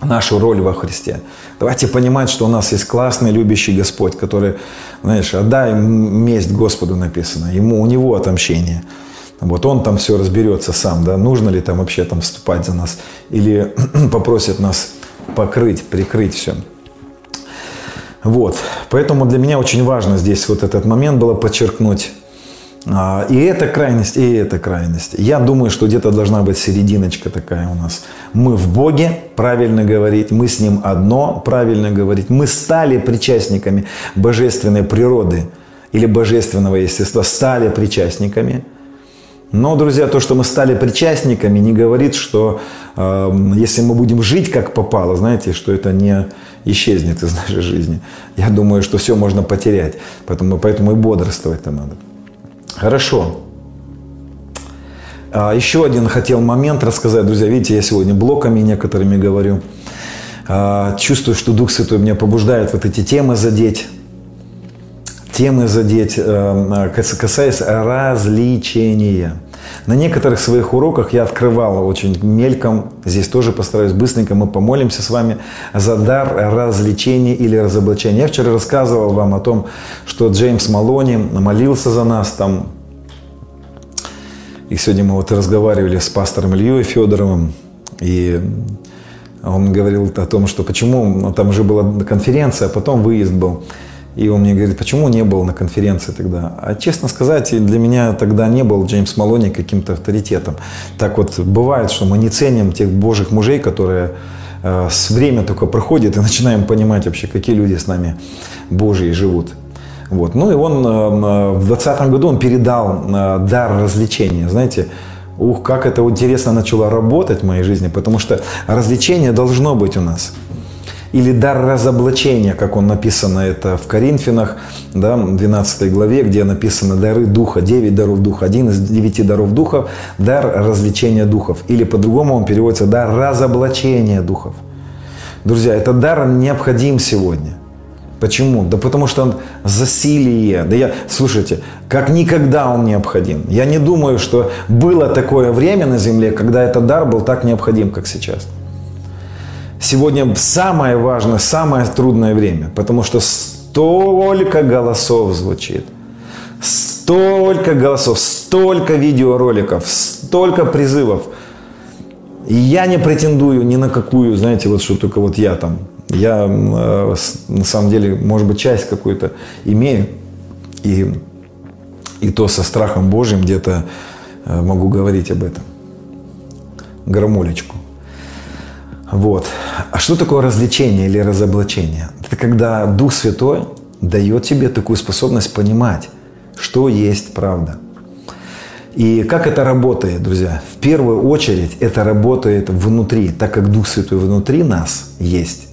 нашу роль во Христе. Давайте понимать, что у нас есть классный, любящий Господь, который, знаешь, отдай месть Господу написано, ему, у него отомщение. Вот он там все разберется сам, да, нужно ли там вообще там вступать за нас, или попросит нас покрыть, прикрыть все. Вот, поэтому для меня очень важно здесь вот этот момент было подчеркнуть, и эта крайность, и эта крайность. Я думаю, что где-то должна быть серединочка такая у нас. Мы в Боге, правильно говорить, мы с Ним одно, правильно говорить. Мы стали причастниками божественной природы или божественного естества, стали причастниками. Но, друзья, то, что мы стали причастниками, не говорит, что э, если мы будем жить как попало, знаете, что это не исчезнет из нашей жизни. Я думаю, что все можно потерять. Поэтому, поэтому и бодрствовать-то надо. Хорошо. А, еще один хотел момент рассказать, друзья. Видите, я сегодня блоками некоторыми говорю. А, чувствую, что Дух Святой меня побуждает вот эти темы задеть. Темы задеть, э, касаясь различения. На некоторых своих уроках я открывал очень мельком, здесь тоже постараюсь быстренько, мы помолимся с вами за дар развлечения или разоблачения. Я вчера рассказывал вам о том, что Джеймс Малони молился за нас там. И сегодня мы вот разговаривали с пастором Ильей Федоровым, и он говорил о том, что почему, там уже была конференция, а потом выезд был. И он мне говорит, почему не был на конференции тогда? А честно сказать, для меня тогда не был Джеймс Малони каким-то авторитетом. Так вот бывает, что мы не ценим тех божьих мужей, которые э, с время только проходит и начинаем понимать вообще, какие люди с нами Божьи живут. Вот. Ну и он э, в 2020 году он передал э, дар развлечения. Знаете, ух, как это интересно начало работать в моей жизни, потому что развлечение должно быть у нас или дар разоблачения, как он написано это в Коринфянах, да, 12 главе, где написано дары Духа, 9 даров Духа, один из 9 даров Духов, дар развлечения духов. Или по-другому он переводится дар разоблачения духов. Друзья, этот дар необходим сегодня. Почему? Да потому что он засилие. Да я, слушайте, как никогда он необходим. Я не думаю, что было такое время на земле, когда этот дар был так необходим, как сейчас. Сегодня самое важное, самое трудное время, потому что столько голосов звучит. Столько голосов, столько видеороликов, столько призывов. И я не претендую ни на какую, знаете, вот что только вот я там. Я э, на самом деле, может быть, часть какую-то имею. И, и то со страхом Божьим где-то э, могу говорить об этом. Громулечку. Вот. А что такое развлечение или разоблачение? Это когда Дух Святой дает тебе такую способность понимать, что есть правда. И как это работает, друзья? В первую очередь это работает внутри, так как Дух Святой внутри нас есть.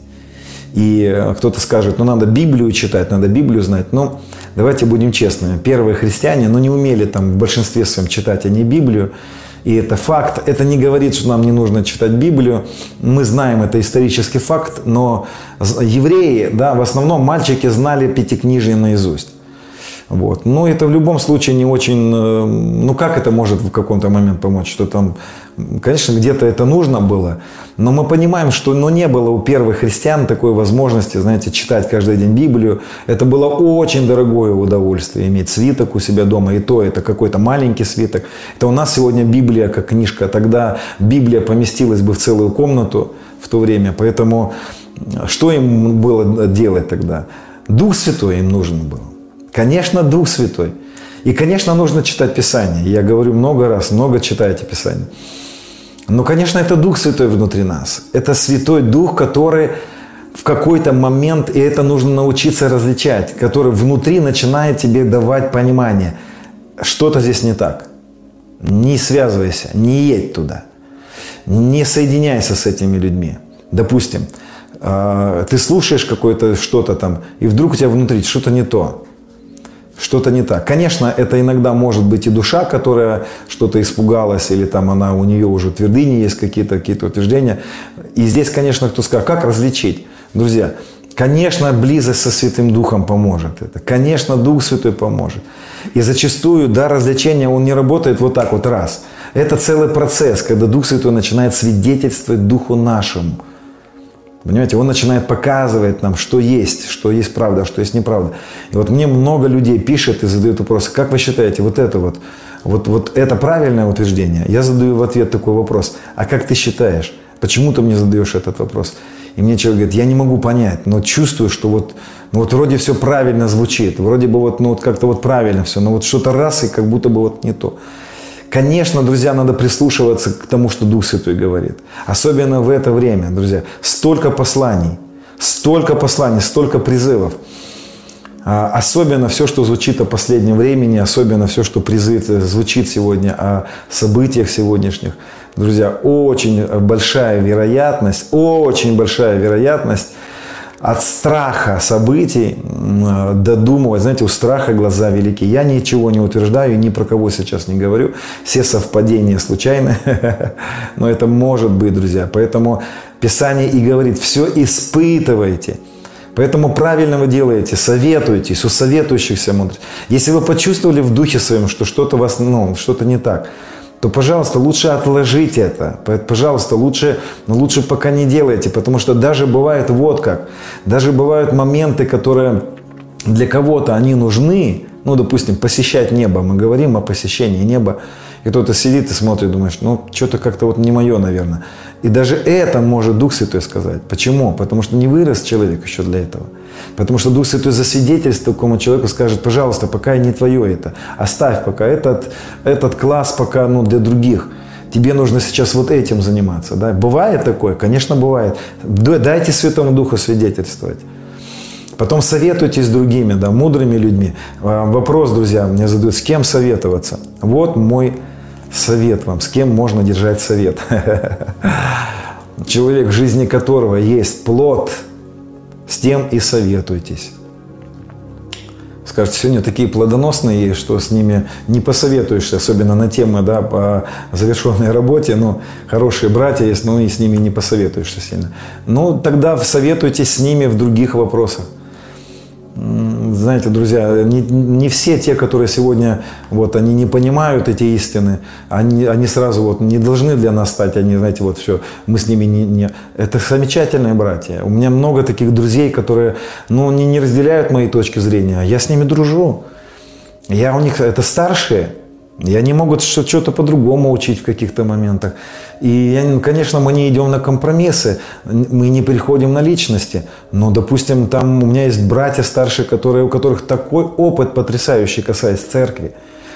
И кто-то скажет, ну надо Библию читать, надо Библию знать. Но давайте будем честными. Первые христиане, ну не умели там в большинстве своем читать они Библию. И это факт. Это не говорит, что нам не нужно читать Библию. Мы знаем, это исторический факт, но евреи, да, в основном мальчики знали пятикнижие наизусть. Вот. Но это в любом случае не очень... Э, ну, как это может в каком-то момент помочь? Что там, конечно, где-то это нужно было, но мы понимаем, что ну, не было у первых христиан такой возможности, знаете, читать каждый день Библию. Это было очень дорогое удовольствие, иметь свиток у себя дома. И то это какой-то маленький свиток. Это у нас сегодня Библия как книжка. Тогда Библия поместилась бы в целую комнату в то время. Поэтому что им было делать тогда? Дух Святой им нужен был. Конечно, Дух Святой. И, конечно, нужно читать Писание. Я говорю много раз, много читайте Писание. Но, конечно, это Дух Святой внутри нас. Это Святой Дух, который в какой-то момент, и это нужно научиться различать, который внутри начинает тебе давать понимание, что-то здесь не так. не связывайся, не едь туда, не соединяйся с этими людьми. Допустим, а, ты слушаешь какое-то что-то там, и вдруг у тебя внутри что-то не то что-то не так. Конечно, это иногда может быть и душа, которая что-то испугалась, или там она, у нее уже твердыни есть какие-то какие утверждения. И здесь, конечно, кто скажет, как различить? Друзья, конечно, близость со Святым Духом поможет это. Конечно, Дух Святой поможет. И зачастую, да, развлечение, он не работает вот так вот раз. Это целый процесс, когда Дух Святой начинает свидетельствовать Духу нашему – Понимаете, он начинает показывать нам, что есть, что есть правда, что есть неправда. И вот мне много людей пишет и задают вопросы, как вы считаете, вот это вот, вот, вот это правильное утверждение? Я задаю в ответ такой вопрос, а как ты считаешь? Почему ты мне задаешь этот вопрос? И мне человек говорит, я не могу понять, но чувствую, что вот, ну вот вроде все правильно звучит, вроде бы вот, ну вот как-то вот правильно все, но вот что-то раз и как будто бы вот не то. Конечно, друзья, надо прислушиваться к тому, что Дух Святой говорит. Особенно в это время, друзья. Столько посланий, столько посланий, столько призывов. А, особенно все, что звучит о последнем времени, особенно все, что призыв, звучит сегодня о событиях сегодняшних. Друзья, очень большая вероятность, очень большая вероятность от страха событий додумывать. Знаете, у страха глаза велики. Я ничего не утверждаю, ни про кого сейчас не говорю. Все совпадения случайны. Но это может быть, друзья. Поэтому Писание и говорит, все испытывайте. Поэтому правильно вы делаете, советуйтесь у советующихся мудрых. Если вы почувствовали в духе своем, что что-то вас, ну, что-то не так, то, пожалуйста, лучше отложите это. Пожалуйста, лучше, ну, лучше пока не делайте, потому что даже бывает вот как. Даже бывают моменты, которые для кого-то они нужны. Ну, допустим, посещать небо. Мы говорим о посещении неба. И кто-то сидит и смотрит, думаешь, ну, что-то как-то вот не мое, наверное. И даже это может Дух Святой сказать. Почему? Потому что не вырос человек еще для этого. Потому что Дух Святой засвидетельствует такому человеку, скажет, пожалуйста, пока не твое это. Оставь пока этот, этот класс пока ну, для других. Тебе нужно сейчас вот этим заниматься. Да? Бывает такое? Конечно, бывает. Дайте Святому Духу свидетельствовать. Потом советуйтесь с другими, да, мудрыми людьми. А, вопрос, друзья, мне задают, с кем советоваться? Вот мой совет вам, с кем можно держать совет. Человек, в жизни которого есть плод, с тем и советуйтесь. Скажете, сегодня такие плодоносные что с ними не посоветуешься, особенно на темы да, по завершенной работе. Ну, хорошие братья есть, но и с ними не посоветуешься сильно. Ну, тогда советуйтесь с ними в других вопросах знаете, друзья, не, не все те, которые сегодня, вот, они не понимают эти истины, они, они сразу вот не должны для нас стать, они, знаете, вот все, мы с ними не, не... Это замечательные братья. У меня много таких друзей, которые, ну, не, не разделяют мои точки зрения, я с ними дружу. Я у них, это старшие, и они могут что-то по-другому учить в каких-то моментах. И, конечно, мы не идем на компромиссы, мы не переходим на личности. Но, допустим, там у меня есть братья старшие, которые, у которых такой опыт потрясающий, касаясь церкви,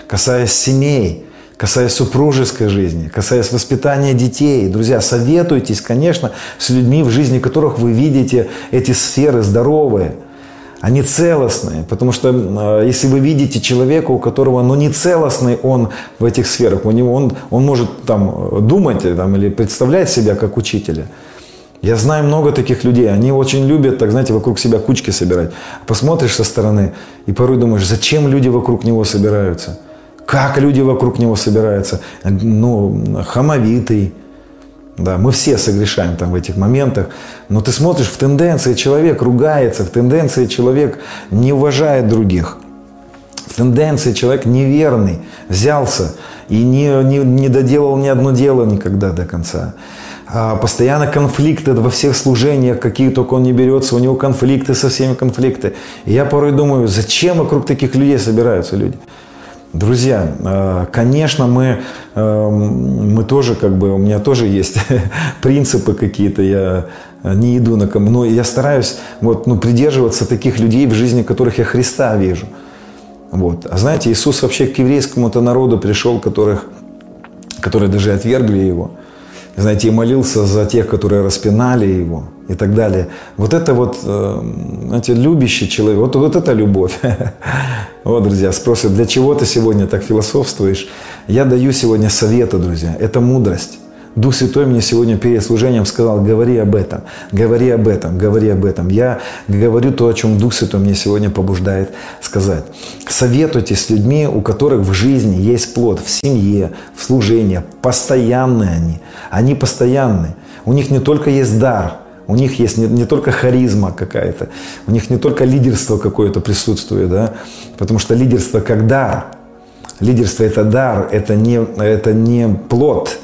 касаясь семей, касаясь супружеской жизни, касаясь воспитания детей. Друзья, советуйтесь, конечно, с людьми, в жизни которых вы видите эти сферы здоровые – они целостные. Потому что э, если вы видите человека, у которого ну, не целостный он в этих сферах, у него он, он может там, думать э, там, или представлять себя как учителя. Я знаю много таких людей, они очень любят, так знаете, вокруг себя кучки собирать. Посмотришь со стороны и порой думаешь, зачем люди вокруг него собираются? Как люди вокруг него собираются? Ну, хамовитый, да, мы все согрешаем там в этих моментах, но ты смотришь, в тенденции человек ругается, в тенденции человек не уважает других, в тенденции человек неверный, взялся и не, не, не доделал ни одно дело никогда до конца. А постоянно конфликты во всех служениях, какие только он не берется, у него конфликты со всеми конфликты. И я порой думаю, зачем вокруг таких людей собираются люди? Друзья, э, конечно, мы, э, мы тоже, как бы, у меня тоже есть принципы какие-то, я не иду на кому, но я стараюсь вот, ну, придерживаться таких людей, в жизни которых я Христа вижу. Вот. А знаете, Иисус вообще к еврейскому-то народу пришел, которых, которые даже отвергли Его. Знаете, и молился за тех, которые распинали его и так далее. Вот это вот, э, знаете, любящий человек, вот, вот это любовь. Вот, друзья, спросят, для чего ты сегодня так философствуешь? Я даю сегодня советы, друзья, это мудрость. Дух Святой мне сегодня перед служением сказал, говори об этом, говори об этом, говори об этом. Я говорю то, о чем Дух Святой мне сегодня побуждает сказать. Советуйте с людьми, у которых в жизни есть плод, в семье, в служении. Постоянные они. Они постоянные. У них не только есть дар, у них есть не, не только харизма какая-то, у них не только лидерство какое-то присутствует, да, потому что лидерство как дар. Лидерство это дар, это не, это не плод,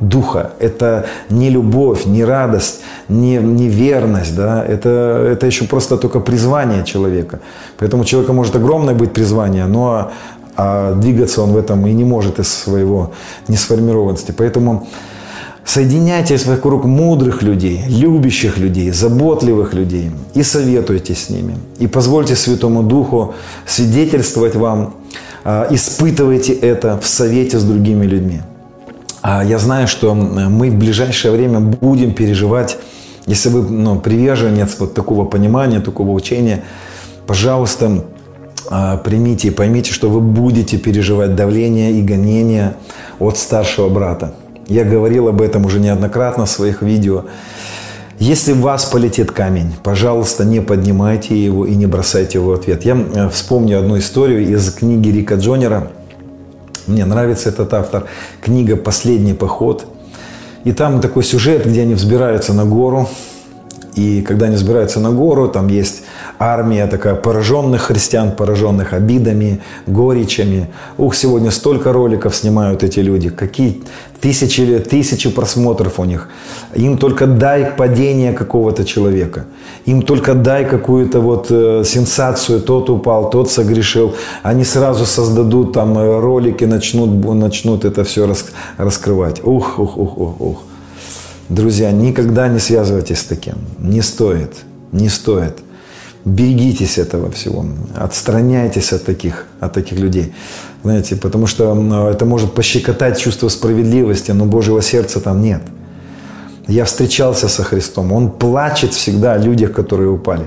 духа. Это не любовь, не радость, не, не верность. Да? Это, это еще просто только призвание человека. Поэтому у человека может огромное быть призвание, но а двигаться он в этом и не может из своего несформированности. Поэтому соединяйтесь вокруг мудрых людей, любящих людей, заботливых людей и советуйте с ними. И позвольте Святому Духу свидетельствовать вам, а, испытывайте это в совете с другими людьми. А я знаю, что мы в ближайшее время будем переживать, если вы ну, приверженец вот такого понимания, такого учения, пожалуйста, а, примите и поймите, что вы будете переживать давление и гонение от старшего брата. Я говорил об этом уже неоднократно в своих видео. Если в вас полетит камень, пожалуйста, не поднимайте его и не бросайте его в ответ. Я вспомню одну историю из книги Рика Джонера – мне нравится этот автор. Книга «Последний поход». И там такой сюжет, где они взбираются на гору. И когда они взбираются на гору, там есть армия такая пораженных христиан, пораженных обидами, горечами. Ух, сегодня столько роликов снимают эти люди. Какие тысячи, тысячи просмотров у них. Им только дай падение какого-то человека. Им только дай какую-то вот э, сенсацию. Тот упал, тот согрешил. Они сразу создадут там э, ролики, начнут, начнут это все рас, раскрывать. Ух, ух, ух, ух, ух. Друзья, никогда не связывайтесь с таким. Не стоит. Не стоит. Берегитесь этого всего, отстраняйтесь от таких, от таких людей. Знаете, потому что это может пощекотать чувство справедливости, но Божьего сердца там нет. Я встречался со Христом. Он плачет всегда о людях, которые упали.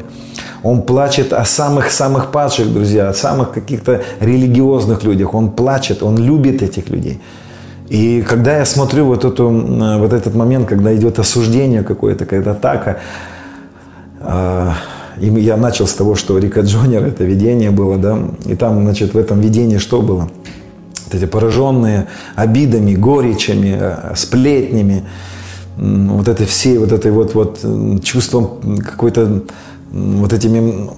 Он плачет о самых-самых падших, друзья, о самых каких-то религиозных людях. Он плачет, он любит этих людей. И когда я смотрю вот, эту, вот этот момент, когда идет осуждение какое-то, когда атака, а, и я начал с того, что Рика Джонер, это видение было, да, и там, значит, в этом видении что было? Вот эти пораженные обидами, горечами, э, сплетнями, вот этой всей, вот этой вот, вот чувством какой-то вот этими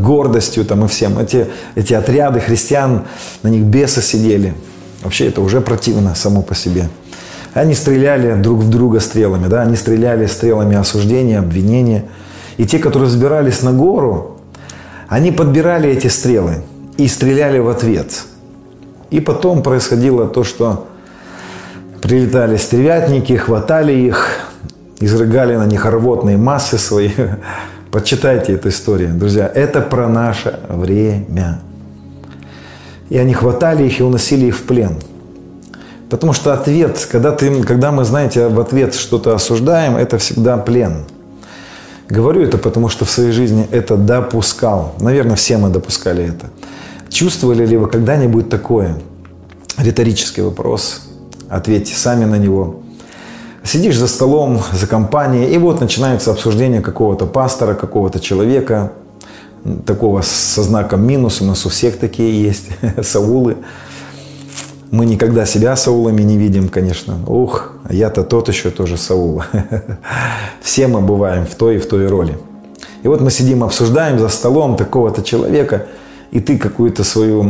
гордостью там и всем. Эти, эти отряды христиан, на них бесы сидели. Вообще это уже противно само по себе. Они стреляли друг в друга стрелами, да, они стреляли стрелами осуждения, обвинения – и те, которые взбирались на гору, они подбирали эти стрелы и стреляли в ответ. И потом происходило то, что прилетали стрелятники, хватали их, изрыгали на них рвотные массы свои. Почитайте эту историю, друзья. Это про наше время. И они хватали их и уносили их в плен. Потому что ответ, когда, ты, когда мы, знаете, в ответ что-то осуждаем, это всегда плен – Говорю это потому, что в своей жизни это допускал. Наверное, все мы допускали это. Чувствовали ли вы когда-нибудь такое? Риторический вопрос. Ответьте сами на него. Сидишь за столом, за компанией, и вот начинается обсуждение какого-то пастора, какого-то человека, такого со знаком минус, у нас у всех такие есть, Саулы. Мы никогда себя Саулами не видим, конечно. Ух, я-то тот еще тоже Саул. Все мы бываем в той и в той роли. И вот мы сидим, обсуждаем за столом такого-то человека, и ты какую-то свою,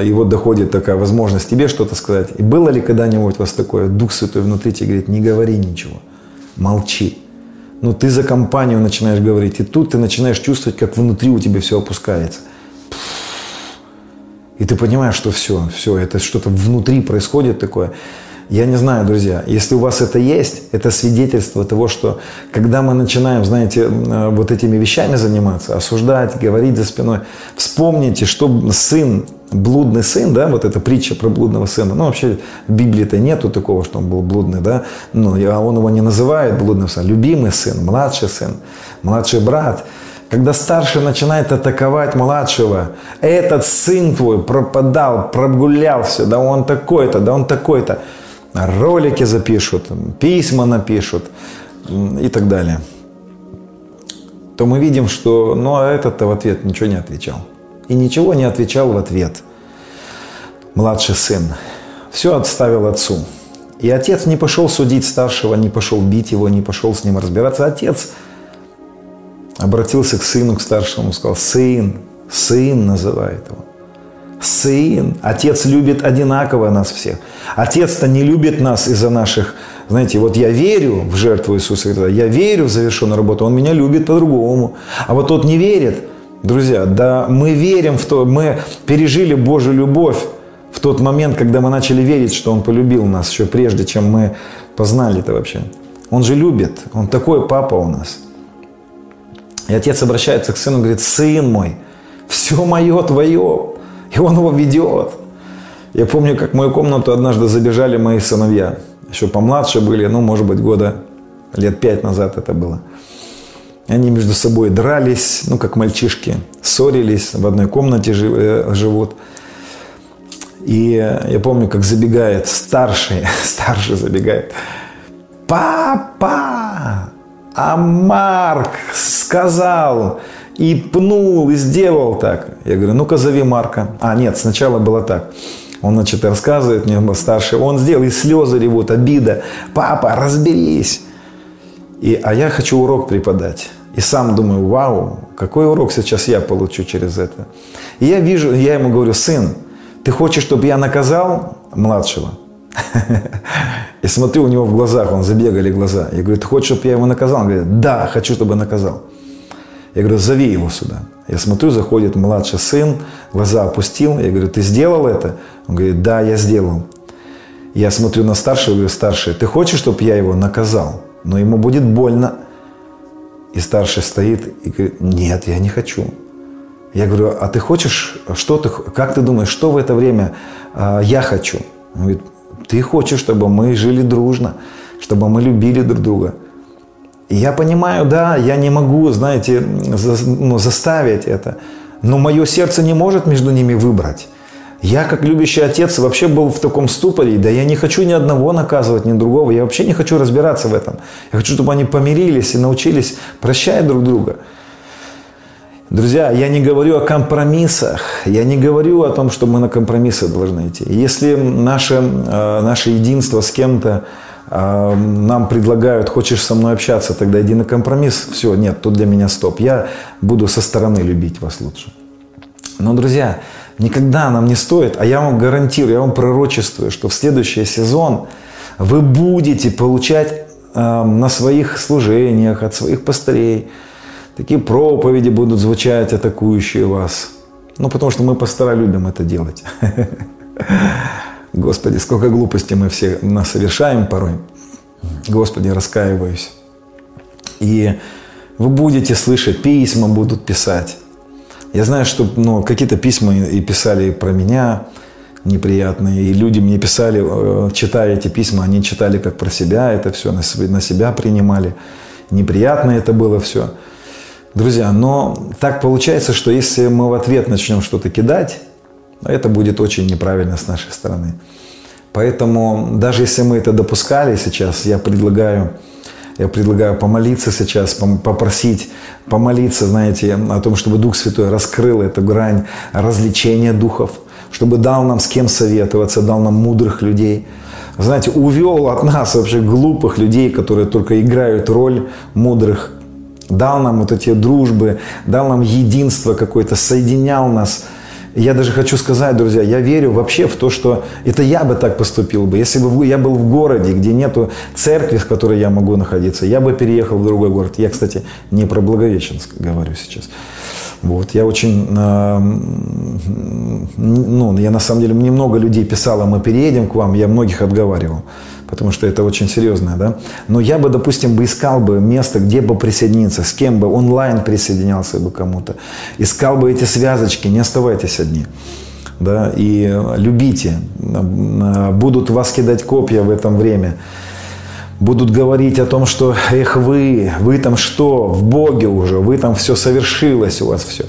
и вот доходит такая возможность тебе что-то сказать. И было ли когда-нибудь у вас такое, Дух Святой внутри тебе говорит, не говори ничего, молчи. Но ты за компанию начинаешь говорить, и тут ты начинаешь чувствовать, как внутри у тебя все опускается. И ты понимаешь, что все, все, это что-то внутри происходит такое. Я не знаю, друзья, если у вас это есть, это свидетельство того, что когда мы начинаем, знаете, э, вот этими вещами заниматься, осуждать, говорить за спиной, вспомните, что сын, блудный сын, да, вот эта притча про блудного сына, ну вообще в Библии-то нету такого, что он был блудный, да, ну, а он его не называет блудным сыном, любимый сын, младший сын, младший брат – когда старший начинает атаковать младшего, этот сын твой пропадал, прогулялся, да он такой-то, да он такой-то. Ролики запишут, письма напишут и так далее. То мы видим, что ну, а этот-то в ответ ничего не отвечал. И ничего не отвечал в ответ младший сын. Все отставил отцу. И отец не пошел судить старшего, не пошел бить его, не пошел с ним разбираться. Отец обратился к сыну, к старшему, сказал, сын, сын называет его. Сын. Отец любит одинаково нас всех. Отец-то не любит нас из-за наших, знаете, вот я верю в жертву Иисуса Христа, я верю в завершенную работу, Он меня любит по-другому. А вот тот не верит, друзья, да мы верим в то, мы пережили Божью любовь в тот момент, когда мы начали верить, что Он полюбил нас еще прежде, чем мы познали это вообще. Он же любит, Он такой папа у нас – и отец обращается к сыну и говорит, сын мой, все мое твое. И он его ведет. Я помню, как в мою комнату однажды забежали мои сыновья. Еще помладше были, ну, может быть, года лет пять назад это было. Они между собой дрались, ну, как мальчишки, ссорились, в одной комнате э, живут. И я помню, как забегает старший, старший забегает. Папа, а Марк сказал и пнул, и сделал так. Я говорю, ну-ка зови Марка. А, нет, сначала было так. Он, значит, рассказывает мне старший, он сделал, и слезы ревут, обида. Папа, разберись. И, а я хочу урок преподать. И сам думаю, вау, какой урок сейчас я получу через это. И я вижу, я ему говорю, сын, ты хочешь, чтобы я наказал младшего? И смотрю у него в глазах, он забегали глаза. Я говорю, ты хочешь, чтобы я его наказал? Он говорит, да, хочу, чтобы наказал. Я говорю, зови его сюда. Я смотрю, заходит младший сын, глаза опустил. Я говорю, ты сделал это? Он говорит, да, я сделал. Я смотрю на старшего, говорю, старший, ты хочешь, чтобы я его наказал? Но ему будет больно. И старший стоит и говорит, нет, я не хочу. Я говорю, а ты хочешь, что ты, как ты думаешь, что в это время э, я хочу? Он говорит, ты хочешь, чтобы мы жили дружно, чтобы мы любили друг друга. И я понимаю, да, я не могу, знаете, за, ну, заставить это. Но мое сердце не может между ними выбрать. Я, как любящий отец, вообще был в таком ступоре. Да я не хочу ни одного наказывать, ни другого. Я вообще не хочу разбираться в этом. Я хочу, чтобы они помирились и научились прощать друг друга. Друзья, я не говорю о компромиссах, я не говорю о том, что мы на компромиссы должны идти. Если наше, э, наше единство с кем-то э, нам предлагают, хочешь со мной общаться, тогда иди на компромисс. Все, нет, тут для меня стоп. Я буду со стороны любить вас лучше. Но, друзья, никогда нам не стоит, а я вам гарантирую, я вам пророчествую, что в следующий сезон вы будете получать э, на своих служениях от своих пастырей, такие проповеди будут звучать, атакующие вас. Ну, потому что мы пастора любим это делать. Господи, сколько глупостей мы все нас совершаем порой. Господи, раскаиваюсь. И вы будете слышать, письма будут писать. Я знаю, что ну, какие-то письма и писали про меня неприятные. И люди мне писали, э, читая эти письма, они читали как про себя, это все на себя принимали. Неприятно это было все. Друзья, но так получается, что если мы в ответ начнем что-то кидать, это будет очень неправильно с нашей стороны. Поэтому даже если мы это допускали сейчас, я предлагаю, я предлагаю помолиться сейчас, попросить, помолиться, знаете, о том, чтобы Дух Святой раскрыл эту грань развлечения духов, чтобы дал нам с кем советоваться, дал нам мудрых людей. Знаете, увел от нас вообще глупых людей, которые только играют роль мудрых дал нам вот эти дружбы, дал нам единство какое-то, соединял нас. Я даже хочу сказать, друзья, я верю вообще в то, что это я бы так поступил бы. Если бы я был в городе, где нету церкви, в которой я могу находиться, я бы переехал в другой город. Я, кстати, не про Благовещенск говорю сейчас. Вот, я очень, э, ну, я на самом деле, мне много людей писало, мы переедем к вам, я многих отговаривал, потому что это очень серьезное, да. Но я бы, допустим, бы искал бы место, где бы присоединиться, с кем бы, онлайн присоединялся бы кому-то, искал бы эти связочки, не оставайтесь одни да, и любите. Будут вас кидать копья в этом время. Будут говорить о том, что, эх вы, вы там что, в Боге уже, вы там все совершилось у вас все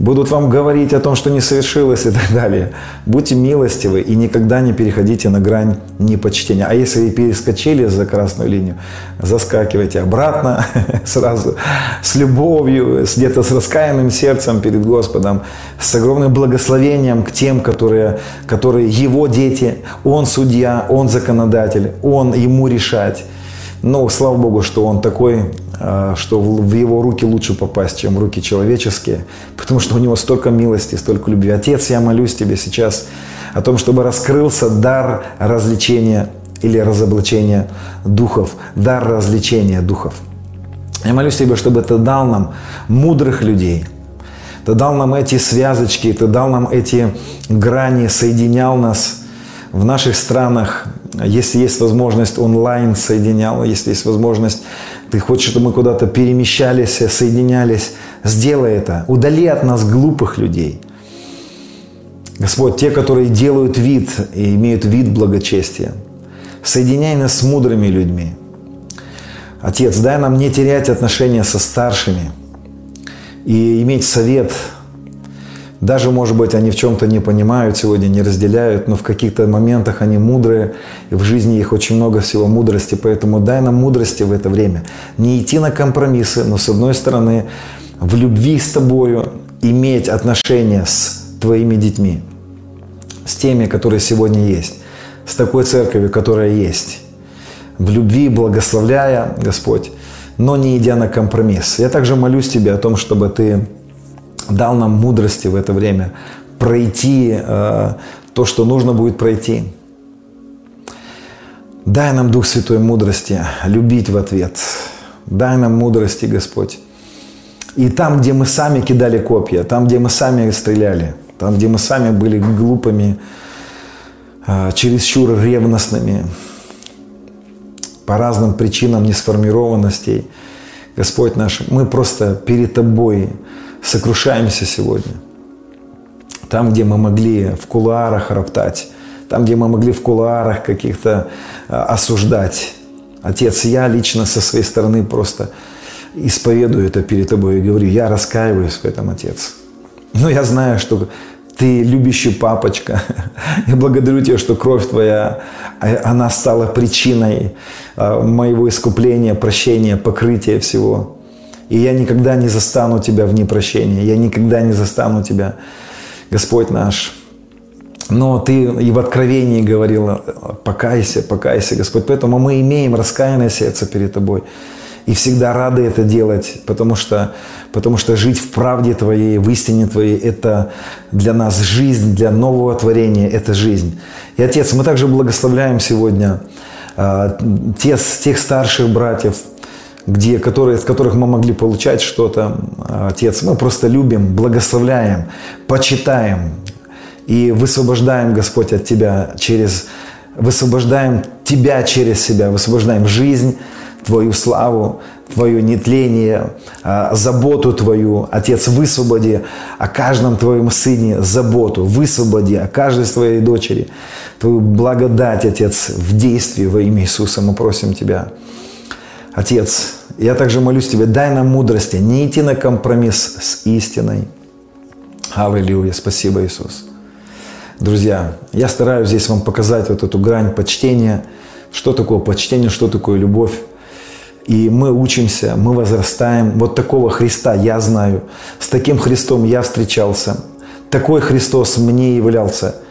будут вам говорить о том, что не совершилось и так далее. Будьте милостивы и никогда не переходите на грань непочтения. А если вы перескочили за красную линию, заскакивайте обратно сразу с любовью, где-то с раскаянным сердцем перед Господом, с огромным благословением к тем, которые, которые Его дети, Он судья, Он законодатель, Он Ему решать. Но слава Богу, что Он такой а, что в его руки лучше попасть, чем в руки человеческие, потому что у него столько милости, столько любви. Отец, я молюсь тебе сейчас о том, чтобы раскрылся дар развлечения или разоблачения духов, дар развлечения духов. Я молюсь тебе, чтобы ты дал нам мудрых людей, ты дал нам эти связочки, ты дал нам эти грани, соединял нас в наших странах, если есть возможность онлайн соединял, если есть возможность ты хочешь, чтобы мы куда-то перемещались, соединялись. Сделай это. Удали от нас глупых людей. Господь, те, которые делают вид и имеют вид благочестия. Соединяй нас с мудрыми людьми. Отец, дай нам не терять отношения со старшими и иметь совет даже, может быть, они в чем-то не понимают сегодня, не разделяют, но в каких-то моментах они мудрые, и в жизни их очень много всего мудрости, поэтому дай нам мудрости в это время. Не идти на компромиссы, но с одной стороны, в любви с тобою иметь отношения с твоими детьми, с теми, которые сегодня есть, с такой церковью, которая есть. В любви благословляя, Господь, но не идя на компромисс. Я также молюсь Тебе о том, чтобы Ты дал нам мудрости в это время пройти э, то, что нужно будет пройти. Дай нам, Дух Святой, мудрости любить в ответ. Дай нам мудрости, Господь. И там, где мы сами кидали копья, там, где мы сами стреляли, там, где мы сами были глупыми, э, чересчур ревностными, по разным причинам несформированностей, Господь наш, мы просто перед Тобой сокрушаемся сегодня. Там, где мы могли в кулуарах роптать, там, где мы могли в кулуарах каких-то а, осуждать. Отец, я лично со своей стороны просто исповедую это перед тобой и говорю, я раскаиваюсь в этом, Отец. Но я знаю, что ты любящий папочка. Я благодарю тебя, что кровь твоя, а, она стала причиной а, моего искупления, прощения, покрытия всего. И я никогда не застану тебя в непрощении. Я никогда не застану тебя, Господь наш. Но ты и в откровении говорил, покайся, покайся, Господь. Поэтому мы имеем раскаянное сердце перед Тобой. И всегда рады это делать, потому что, потому что жить в правде Твоей, в истине Твоей – это для нас жизнь, для нового творения – это жизнь. И, Отец, мы также благословляем сегодня э, те, тех старших братьев, где, которые, от которых мы могли получать что-то, Отец, мы просто любим, благословляем, почитаем и высвобождаем, Господь, от Тебя через, высвобождаем Тебя через себя, высвобождаем жизнь, Твою славу, Твое нетление, а, заботу Твою. Отец, высвободи о каждом Твоем сыне заботу, высвободи о каждой Твоей дочери Твою благодать, Отец, в действии во имя Иисуса. Мы просим Тебя. Отец, я также молюсь Тебе, дай нам мудрости, не идти на компромисс с истиной. Аллилуйя, спасибо, Иисус. Друзья, я стараюсь здесь вам показать вот эту грань почтения, что такое почтение, что такое любовь. И мы учимся, мы возрастаем. Вот такого Христа я знаю. С таким Христом я встречался. Такой Христос мне являлся –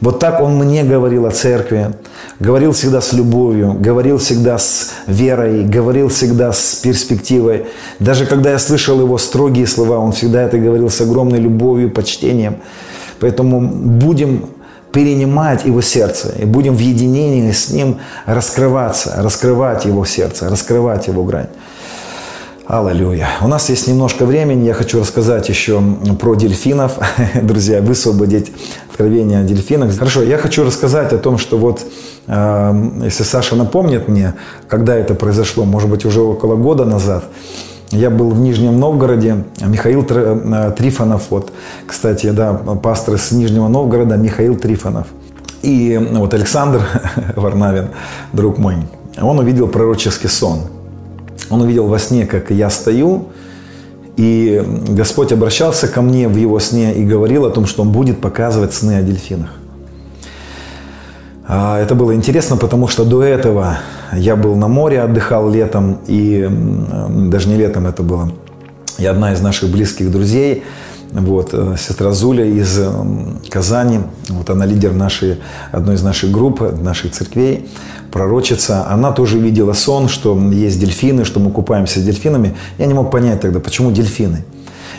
вот так он мне говорил о церкви, говорил всегда с любовью, говорил всегда с верой, говорил всегда с перспективой. Даже когда я слышал его строгие слова, он всегда это говорил с огромной любовью, почтением. Поэтому будем перенимать его сердце и будем в единении с ним раскрываться, раскрывать его сердце, раскрывать его грань. Аллилуйя. У нас есть немножко времени. Я хочу рассказать еще про дельфинов. Друзья, высвободить откровение о дельфинах. Хорошо, я хочу рассказать о том, что вот, э, если Саша напомнит мне, когда это произошло, может быть, уже около года назад, я был в Нижнем Новгороде, Михаил э, Трифонов, вот, кстати, да, пастор из Нижнего Новгорода, Михаил Трифонов. И вот Александр Варнавин, друг мой, он увидел пророческий сон – он увидел во сне, как я стою, и Господь обращался ко мне в его сне и говорил о том, что Он будет показывать сны о дельфинах. А, это было интересно, потому что до этого я был на море, отдыхал летом, и даже не летом это было. И одна из наших близких друзей, вот, э, сестра Зуля из Казани, вот она лидер нашей, одной из наших групп, наших церквей, пророчица, она тоже видела сон, что есть дельфины, что мы купаемся с дельфинами. Я не мог понять тогда, почему дельфины.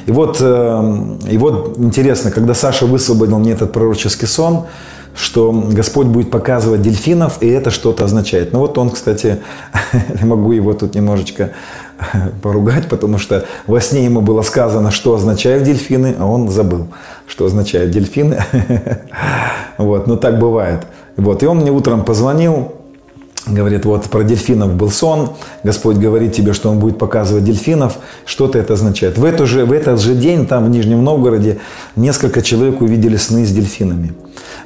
И вот, э, и вот интересно, когда Саша высвободил мне этот пророческий сон, что Господь будет показывать дельфинов, и это что-то означает. Ну вот он, кстати, могу его тут немножечко поругать, потому что во сне ему было сказано, что означают дельфины, а он забыл, что означают дельфины. Вот, но так бывает. Вот, и он мне утром позвонил, Говорит, вот про дельфинов был сон, Господь говорит тебе, что Он будет показывать дельфинов, что-то это означает. В, эту же, в этот же день там в Нижнем Новгороде несколько человек увидели сны с дельфинами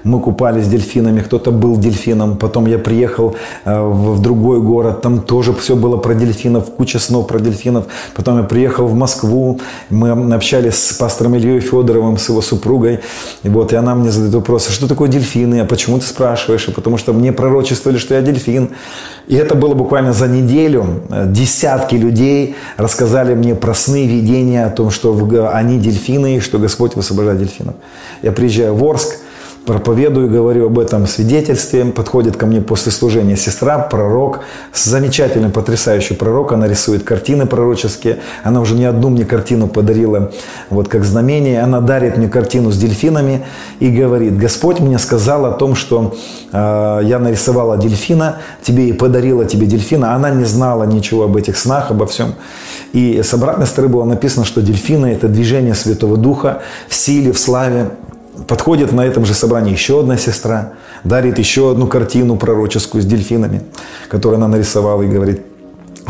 мы купались с дельфинами, кто-то был дельфином. Потом я приехал э, в другой город, там тоже все было про дельфинов, куча снов про дельфинов. Потом я приехал в Москву, мы общались с пастором Ильей Федоровым, с его супругой. И вот, и она мне задает вопрос, а что такое дельфины, а почему ты спрашиваешь? И потому что мне пророчествовали, что я дельфин. И это было буквально за неделю. Десятки людей рассказали мне про сны, видения о том, что они дельфины, что Господь высвобождает дельфинов. Я приезжаю в Орск, проповедую, говорю об этом свидетельстве. Подходит ко мне после служения сестра, пророк, замечательный, потрясающий пророк. Она рисует картины пророческие. Она уже не одну мне картину подарила, вот как знамение. Она дарит мне картину с дельфинами и говорит, Господь мне сказал о том, что э, я нарисовала дельфина, тебе и подарила тебе дельфина. Она не знала ничего об этих снах, обо всем. И с обратной стороны было написано, что дельфины – это движение Святого Духа в силе, в славе. Подходит на этом же собрании еще одна сестра, дарит еще одну картину пророческую с дельфинами, которую она нарисовала и говорит,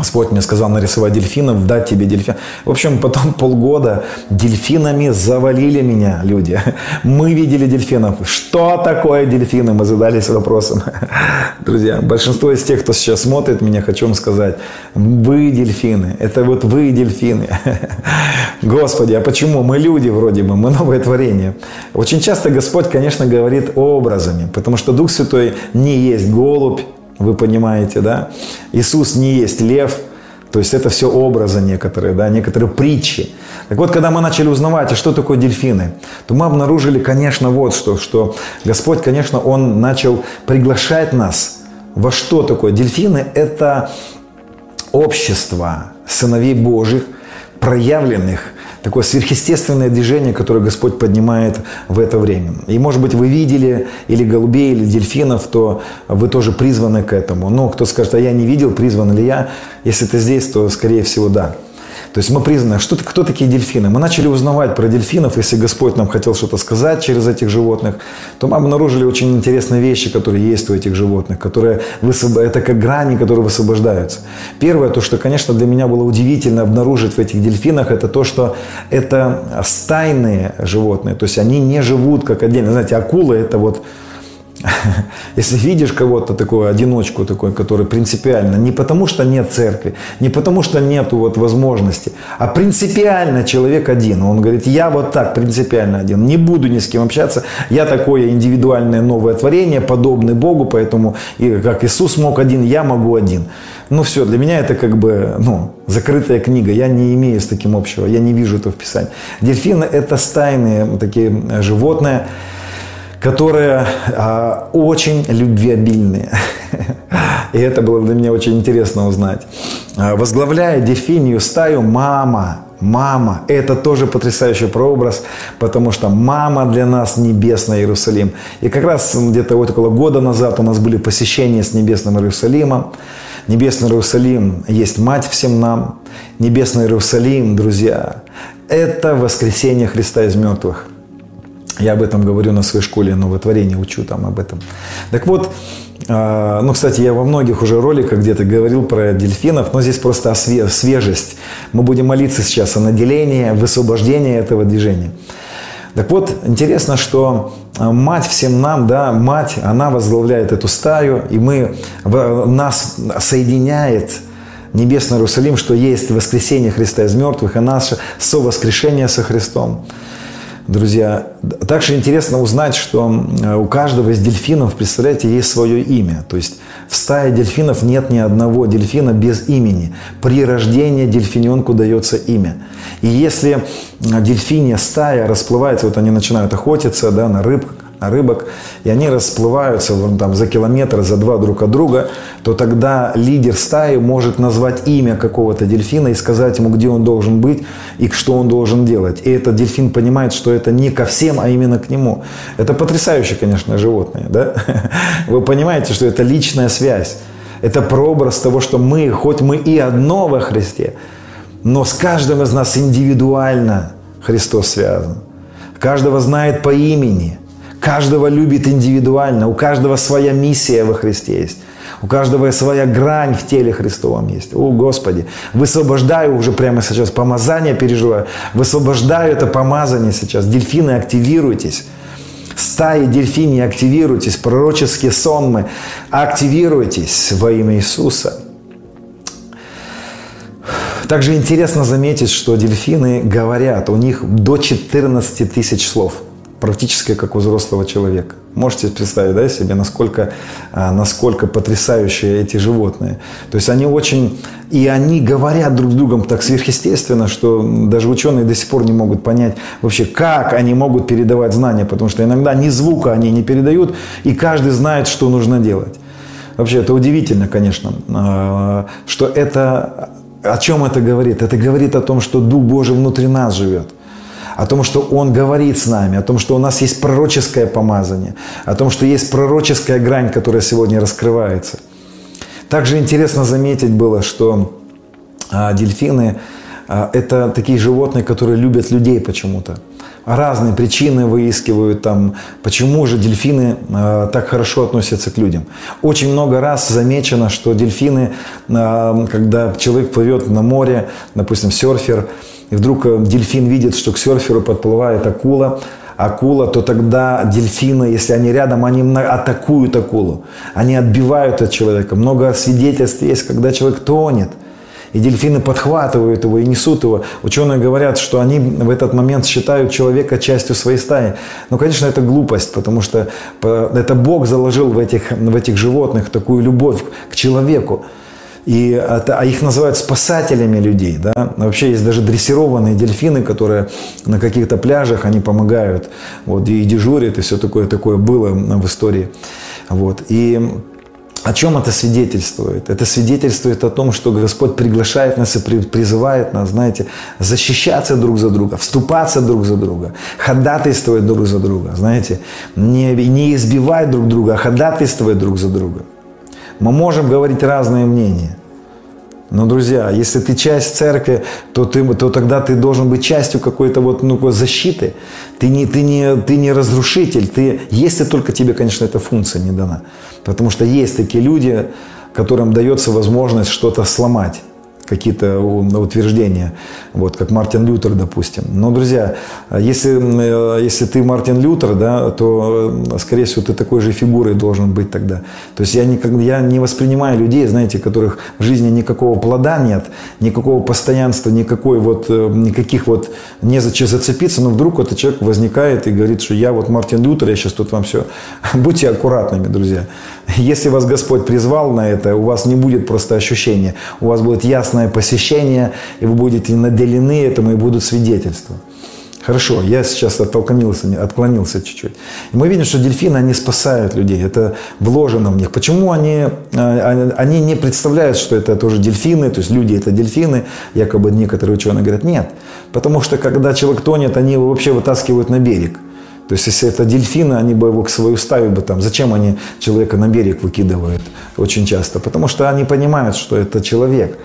Господь мне сказал нарисовать дельфинов, дать тебе дельфин. В общем, потом полгода дельфинами завалили меня люди. Мы видели дельфинов. Что такое дельфины? Мы задались вопросом. Друзья, большинство из тех, кто сейчас смотрит меня, хочу вам сказать, вы дельфины. Это вот вы дельфины. Господи, а почему? Мы люди вроде бы, мы новое творение. Очень часто Господь, конечно, говорит образами, потому что Дух Святой не есть голубь, вы понимаете, да? Иисус не есть лев, то есть это все образы некоторые, да, некоторые притчи. Так вот, когда мы начали узнавать, а что такое дельфины, то мы обнаружили, конечно, вот что, что Господь, конечно, Он начал приглашать нас во что такое. Дельфины – это общество сыновей Божьих, проявленных – такое сверхъестественное движение, которое Господь поднимает в это время. И, может быть, вы видели или голубей, или дельфинов, то вы тоже призваны к этому. Но кто скажет, а я не видел, призван ли я? Если ты здесь, то, скорее всего, да. То есть мы признаны, что, кто такие дельфины? Мы начали узнавать про дельфинов, если Господь нам хотел что-то сказать через этих животных, то мы обнаружили очень интересные вещи, которые есть у этих животных, которые высвоб... это как грани, которые высвобождаются. Первое, то, что, конечно, для меня было удивительно обнаружить в этих дельфинах, это то, что это стайные животные, то есть они не живут как отдельно. Знаете, акулы это вот Если видишь кого-то такого, одиночку такой, который принципиально, не потому что нет церкви, не потому что нет вот возможности, а принципиально человек один. Он говорит, я вот так принципиально один, не буду ни с кем общаться, я такое индивидуальное новое творение, подобный Богу, поэтому и как Иисус мог один, я могу один. Ну все, для меня это как бы ну, закрытая книга, я не имею с таким общего, я не вижу этого в Писании. Дельфины это стайные такие животные, которые а, очень любвеобильные. И это было для меня очень интересно узнать. А, возглавляя дельфинию стаю мама, мама, это тоже потрясающий прообраз, потому что мама для нас небесный Иерусалим. И как раз где-то вот около года назад у нас были посещения с небесным Иерусалимом. Небесный Иерусалим есть мать всем нам. Небесный Иерусалим, друзья, это воскресение Христа из мертвых. Я об этом говорю на своей школе новотворения, учу там об этом. Так вот, а, ну, кстати, я во многих уже роликах где-то говорил про дельфинов, но здесь просто свежесть. Мы будем молиться сейчас о наделении, высвобождении этого движения. Так вот, интересно, что а, мать всем нам, да, мать, она возглавляет эту стаю, и мы, нас соединяет Небесный Иерусалим, что есть воскресение Христа из мертвых и наше совоскрешение со Христом. Друзья, также интересно узнать, что у каждого из дельфинов, представляете, есть свое имя. То есть в стае дельфинов нет ни одного дельфина без имени. При рождении дельфиненку дается имя. И если дельфиния стая расплывается, вот они начинают охотиться да, на рыб, рыбок, и они расплываются вон, там, за километр, за два друг от друга, то тогда лидер стаи может назвать имя какого-то дельфина и сказать ему, где он должен быть и что он должен делать. И этот дельфин понимает, что это не ко всем, а именно к нему. Это потрясающе, конечно, животные. Да? Вы понимаете, что это личная связь. Это прообраз того, что мы, хоть мы и одно во Христе, но с каждым из нас индивидуально Христос связан. Каждого знает по имени. Каждого любит индивидуально, у каждого своя миссия во Христе есть. У каждого своя грань в теле Христовом есть. О, Господи, высвобождаю уже прямо сейчас, помазание переживаю. Высвобождаю это помазание сейчас. Дельфины, активируйтесь. Стаи дельфини, активируйтесь. Пророческие сонмы, активируйтесь во имя Иисуса. Также интересно заметить, что дельфины говорят, у них до 14 тысяч слов – практически как у взрослого человека. Можете представить да, себе, насколько, а, насколько потрясающие эти животные. То есть они очень... И они говорят друг с другом так сверхъестественно, что даже ученые до сих пор не могут понять вообще, как они могут передавать знания, потому что иногда ни звука они не передают, и каждый знает, что нужно делать. Вообще это удивительно, конечно, а, что это... О чем это говорит? Это говорит о том, что Дух Божий внутри нас живет о том, что Он говорит с нами, о том, что у нас есть пророческое помазание, о том, что есть пророческая грань, которая сегодня раскрывается. Также интересно заметить было, что а, дельфины а, – это такие животные, которые любят людей почему-то. Разные причины выискивают там, почему же дельфины э, так хорошо относятся к людям. Очень много раз замечено, что дельфины, когда человек плывет на море, допустим, серфер, и вдруг э, дельфин видит, что к серферу подплывает акула, акула, то тогда дельфины, если они рядом, они атакуют акулу. Они отбивают от человека. Много свидетельств есть, когда человек тонет. И дельфины подхватывают его и несут его. Ученые говорят, что они в этот момент считают человека частью своей стаи. Но, конечно, это глупость, потому что э, это Бог заложил в этих, в этих животных такую любовь к человеку. И это, а их называют спасателями людей. Да? Вообще есть даже дрессированные дельфины, которые на каких-то пляжах они помогают вот, и дежурят, и все такое, такое было в истории. Вот. И о чем это свидетельствует? Это свидетельствует о том, что Господь приглашает нас и призывает нас, знаете, защищаться друг за друга, вступаться друг за друга, ходатайствовать друг за друга, знаете, не, не избивать друг друга, а ходатайствовать друг за друга. Мы можем говорить разные мнения. Но, друзья, если ты часть церкви, то, ты, то тогда ты должен быть частью какой-то вот, ну, защиты. Ты не, ты, не, ты не разрушитель, ты, если только тебе, конечно, эта функция не дана. Потому что есть такие люди, которым дается возможность что-то сломать какие-то утверждения, вот, как Мартин Лютер, допустим. Но, друзья, если, э, если ты Мартин Лютер, да, то, э, скорее всего, ты такой же фигурой должен быть тогда. То есть я, никогда, я не воспринимаю людей, знаете, которых в жизни никакого плода нет, никакого постоянства, никакой вот, э, никаких вот не за зацепиться, но вдруг этот человек возникает и говорит, что я вот Мартин Лютер, я сейчас тут вам все. Будьте аккуратными, друзья. Если вас Господь призвал на это, у вас не будет просто ощущения, у вас будет ясное посещение, и вы будете наделены этому, и будут свидетельства. Хорошо, я сейчас отклонился, отклонился чуть-чуть. И мы видим, что дельфины, они спасают людей, это вложено в них. Почему они, а, они не представляют, что это тоже дельфины, то есть люди это дельфины, якобы некоторые ученые говорят, нет. Потому что когда человек тонет, они его вообще вытаскивают на берег – То есть, если это дельфины, они бы его к свою стаю бы там... Зачем они человека на берег выкидывают очень часто? Потому что они понимают, что это человек.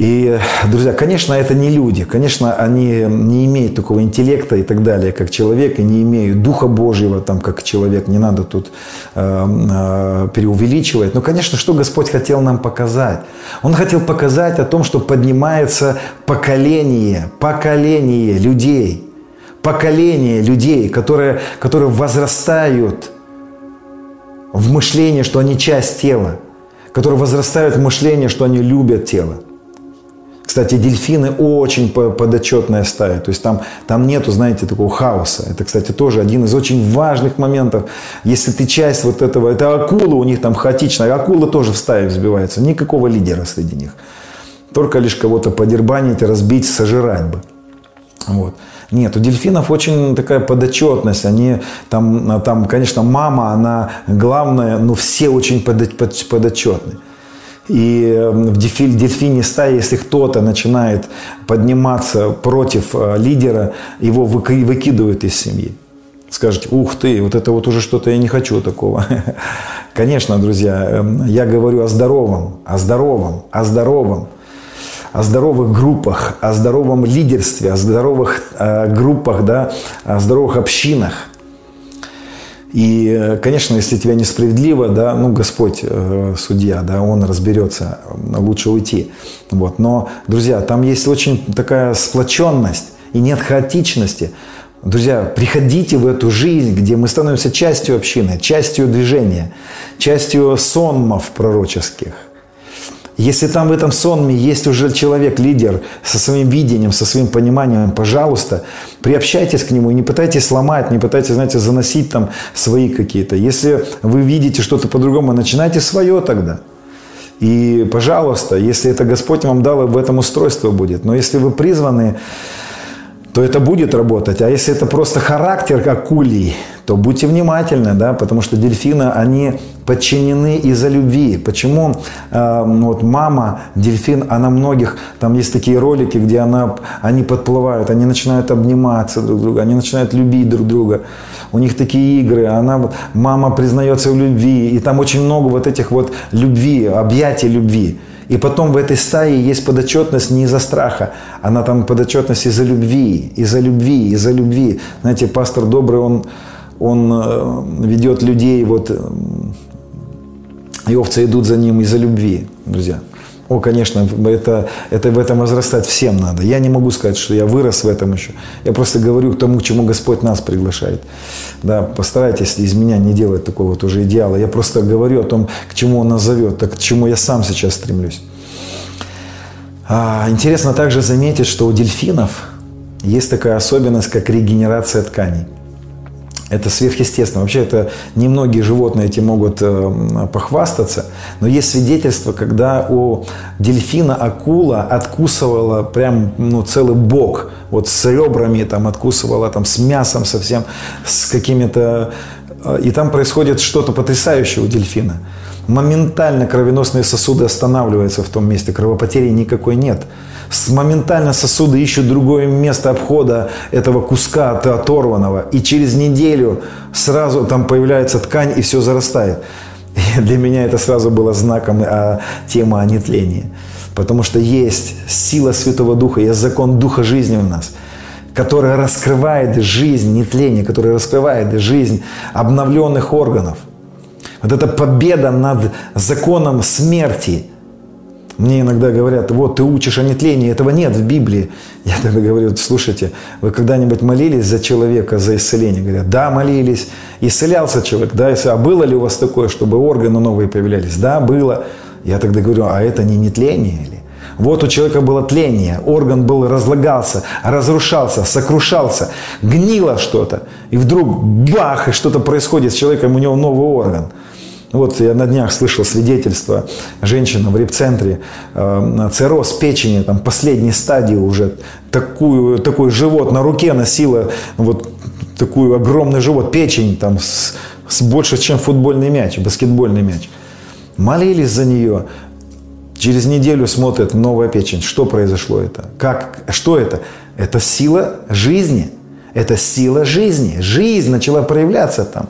И, друзья, конечно, это не люди. Конечно, они не имеют такого интеллекта и так далее, как человек, и не имеют Духа Божьего, там, как человек. Не надо тут э, э, преувеличивать. Но, конечно, что Господь хотел нам показать? Он хотел показать о том, что поднимается поколение, поколение людей. Поколение людей, которые, которые возрастают в мышлении, что они часть тела. Которые возрастают в мышлении, что они любят тело. Кстати, дельфины очень подотчетная стая. То есть там, там нету, знаете, такого хаоса. Это, кстати, тоже один из очень важных моментов. Если ты часть вот этого, это акулы у них там хаотичная. Акула тоже в стае взбивается. Никакого лидера среди них. Только лишь кого-то подербанить, разбить, сожрать бы. Вот. Нет, у дельфинов очень такая подотчетность. Они там, там конечно, мама, она главная, но все очень подотчетны. И эм, в дельфине стае, если кто-то начинает подниматься против э, лидера, его выкидывают из семьи. Скажете, ух ты, вот это вот уже что-то я не хочу такого. Конечно, друзья, эм, я говорю о здоровом, о здоровом, о здоровом, о здоровых группах, о здоровом лидерстве, о здоровых э, группах, да, о здоровых общинах. И, конечно, если тебя несправедливо, да, ну, Господь э, судья, да, Он разберется, лучше уйти. Вот. Но, друзья, там есть очень такая сплоченность и нет хаотичности. Друзья, приходите в эту жизнь, где мы становимся частью общины, частью движения, частью сонмов пророческих. Если там в этом сонме есть уже человек, лидер, со своим видением, со своим пониманием, пожалуйста, приобщайтесь к нему и не пытайтесь сломать, не пытайтесь, знаете, заносить там свои какие-то. Если вы видите что-то по-другому, начинайте свое тогда. И, пожалуйста, если это Господь вам дал, в этом устройство будет. Но если вы призваны то это будет работать. А если это просто характер акулий, то будьте внимательны, да, потому что дельфины, они подчинены из-за любви. Почему э, вот мама, дельфин, она многих, там есть такие ролики, где она, они подплывают, они начинают обниматься друг друга, они начинают любить друг друга. У них такие игры, она, мама признается в любви, и там очень много вот этих вот любви, объятий любви. И потом в этой стае есть подотчетность не из-за страха, она там подотчетность из-за любви, из-за любви, из-за любви. Знаете, пастор добрый, он, он э, ведет людей, вот, э, и овцы идут за ним из-за любви, друзья. О, конечно, это, это в этом возрастать всем надо. Я не могу сказать, что я вырос в этом еще. Я просто говорю к тому, к чему Господь нас приглашает. Да, постарайтесь из меня не делать такого вот уже идеала. Я просто говорю о том, к чему Он нас зовет, так к чему я сам сейчас стремлюсь. А, интересно также заметить, что у дельфинов есть такая особенность, как регенерация тканей. Это сверхъестественно. Вообще это немногие животные этим могут э, похвастаться. Но есть свидетельство, когда у дельфина акула откусывала прям ну, целый бок. Вот с ребрами там откусывала, там с мясом совсем, с какими-то... Э, и там происходит что-то потрясающее у дельфина. Моментально кровеносные сосуды останавливаются в том месте, кровопотери никакой нет моментально сосуды ищут другое место обхода этого куска оторванного. И через неделю сразу там появляется ткань и все зарастает. И для меня это сразу было знаком а, темы о нетлении. Потому что есть сила Святого Духа, есть закон Духа жизни у нас, который раскрывает жизнь нетления, который раскрывает жизнь обновленных органов. Вот эта победа над законом смерти – мне иногда говорят, вот ты учишь о нетлении, этого нет в Библии. Я тогда говорю, слушайте, вы когда-нибудь молились за человека, за исцеление? Говорят, да, молились. Исцелялся человек, да, а было ли у вас такое, чтобы органы новые появлялись? Да, было. Я тогда говорю, а это не нетление или? Вот у человека было тление, орган был разлагался, разрушался, сокрушался, гнило что-то. И вдруг бах, и что-то происходит с человеком, у него новый орган – вот я на днях слышал свидетельство женщина в репцентре, э, цирроз печени, там последней стадии уже, такую, такой живот на руке носила, вот такой огромный живот, печень там с, с больше, чем футбольный мяч, баскетбольный мяч. Молились за нее, через неделю смотрят новая печень. Что произошло это? Как, что это? Это сила жизни – Это сила жизни. Жизнь начала проявляться там.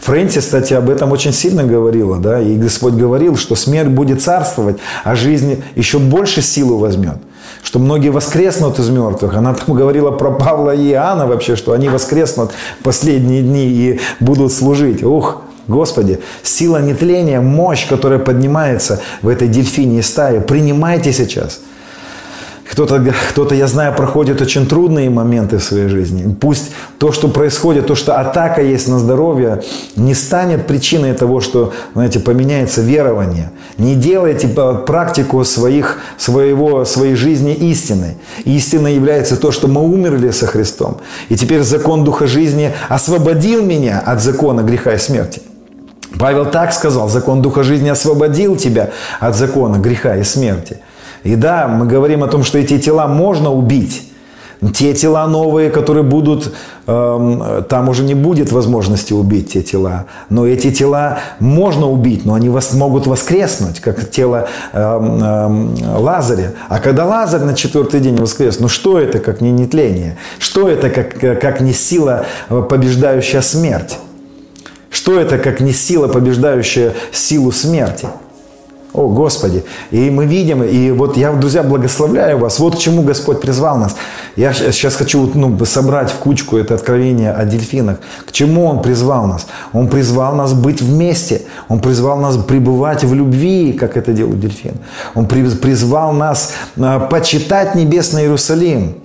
Фрэнсис, кстати, об этом очень сильно говорила, да, и Господь говорил, что смерть будет царствовать, а жизнь еще больше силу возьмет что многие воскреснут из мертвых. Она там говорила про Павла и Иоанна вообще, что они воскреснут в последние дни и будут служить. Ух, Господи, сила нетления, мощь, которая поднимается в этой дельфинии стае, принимайте сейчас – кто-то, кто-то, я знаю, проходит очень трудные моменты в своей жизни. Пусть то, что происходит, то, что атака есть на здоровье, не станет причиной того, что, знаете, поменяется верование. Не делайте практику своих, своего, своей жизни истиной. Истиной является то, что мы умерли со Христом. И теперь закон Духа жизни освободил меня от закона греха и смерти. Павел так сказал, закон Духа жизни освободил тебя от закона греха и смерти. И да, мы говорим о том, что эти тела можно убить. Те тела новые, которые будут, э, там уже не будет возможности убить те тела. Но эти тела можно убить, но они вас, могут воскреснуть, как тело э, э, Лазаря. А когда Лазарь на четвертый день воскрес, ну что это, как не нетление? Что это, как, как не сила, э, побеждающая смерть? Что это, как не сила, побеждающая силу смерти? О, Господи! И мы видим, и вот я, друзья, благословляю вас. Вот к чему Господь призвал нас. Я сейчас хочу ну, собрать в кучку это откровение о дельфинах. К чему Он призвал нас? Он призвал нас быть вместе. Он призвал нас пребывать в любви, как это делают дельфины. Он призвал нас а, почитать небесный Иерусалим.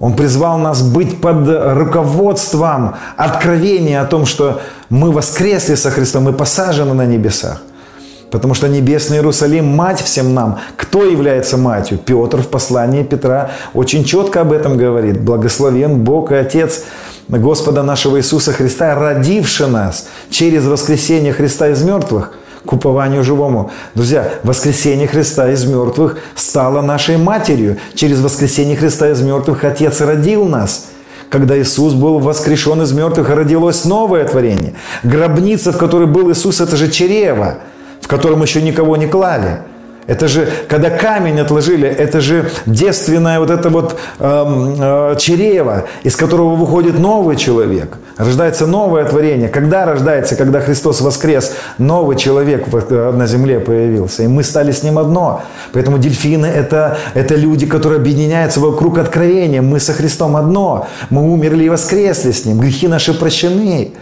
Он призвал нас быть под руководством откровения о том, что мы воскресли со Христом, мы посажены на небесах. Потому что Небесный Иерусалим – мать всем нам. Кто является матью? Петр в послании Петра очень четко об этом говорит. Благословен Бог и Отец Господа нашего Иисуса Христа, родивший нас через воскресение Христа из мертвых к упованию живому. Друзья, воскресение Христа из мертвых стало нашей матерью. Через воскресение Христа из мертвых Отец родил нас – когда Иисус был воскрешен из мертвых, родилось новое творение. Гробница, в которой был Иисус, это же чрево в котором еще никого не клали. Это же, когда камень отложили, это же девственное вот это вот э, э, чрево, из которого выходит новый человек. Рождается новое творение. Когда рождается, когда Христос воскрес, новый человек э, на земле появился. И мы стали с ним одно. Поэтому дельфины это, это люди, которые объединяются вокруг откровения. Мы со Христом одно. Мы умерли и воскресли с ним. Грехи наши прощены.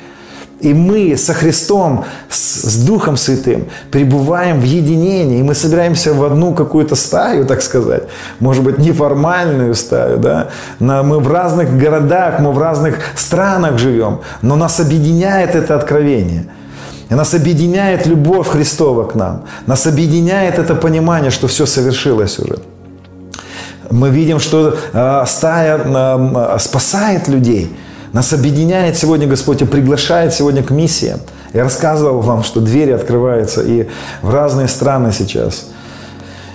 И мы со Христом, с, с Духом Святым пребываем в единении. И мы собираемся в одну какую-то стаю, так сказать. Может быть, неформальную стаю. Да? Мы в разных городах, мы в разных странах живем. Но нас объединяет это откровение. И нас объединяет любовь Христова к нам. Нас объединяет это понимание, что все совершилось уже. Мы видим, что э, стая э, спасает людей – нас объединяет сегодня Господь и приглашает сегодня к миссиям. Я рассказывал вам, что двери открываются и в разные страны сейчас.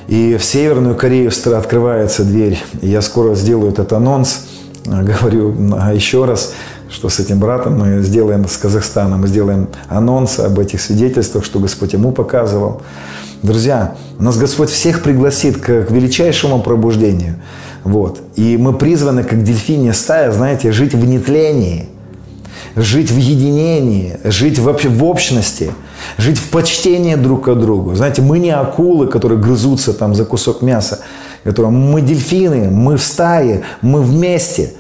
И в Северную Корею открывается дверь. И я скоро сделаю этот анонс. Говорю еще раз, что с этим братом мы сделаем, с Казахстаном, мы сделаем анонс об этих свидетельствах, что Господь ему показывал. Друзья, нас Господь всех пригласит к, к величайшему пробуждению. Вот. И мы призваны, как дельфинья стая, знаете, жить в нетлении, жить в единении, жить вообще в общности, жить в почтении друг к другу. Знаете, мы не акулы, которые грызутся там за кусок мяса. Которые, мы дельфины, мы в стае, мы вместе –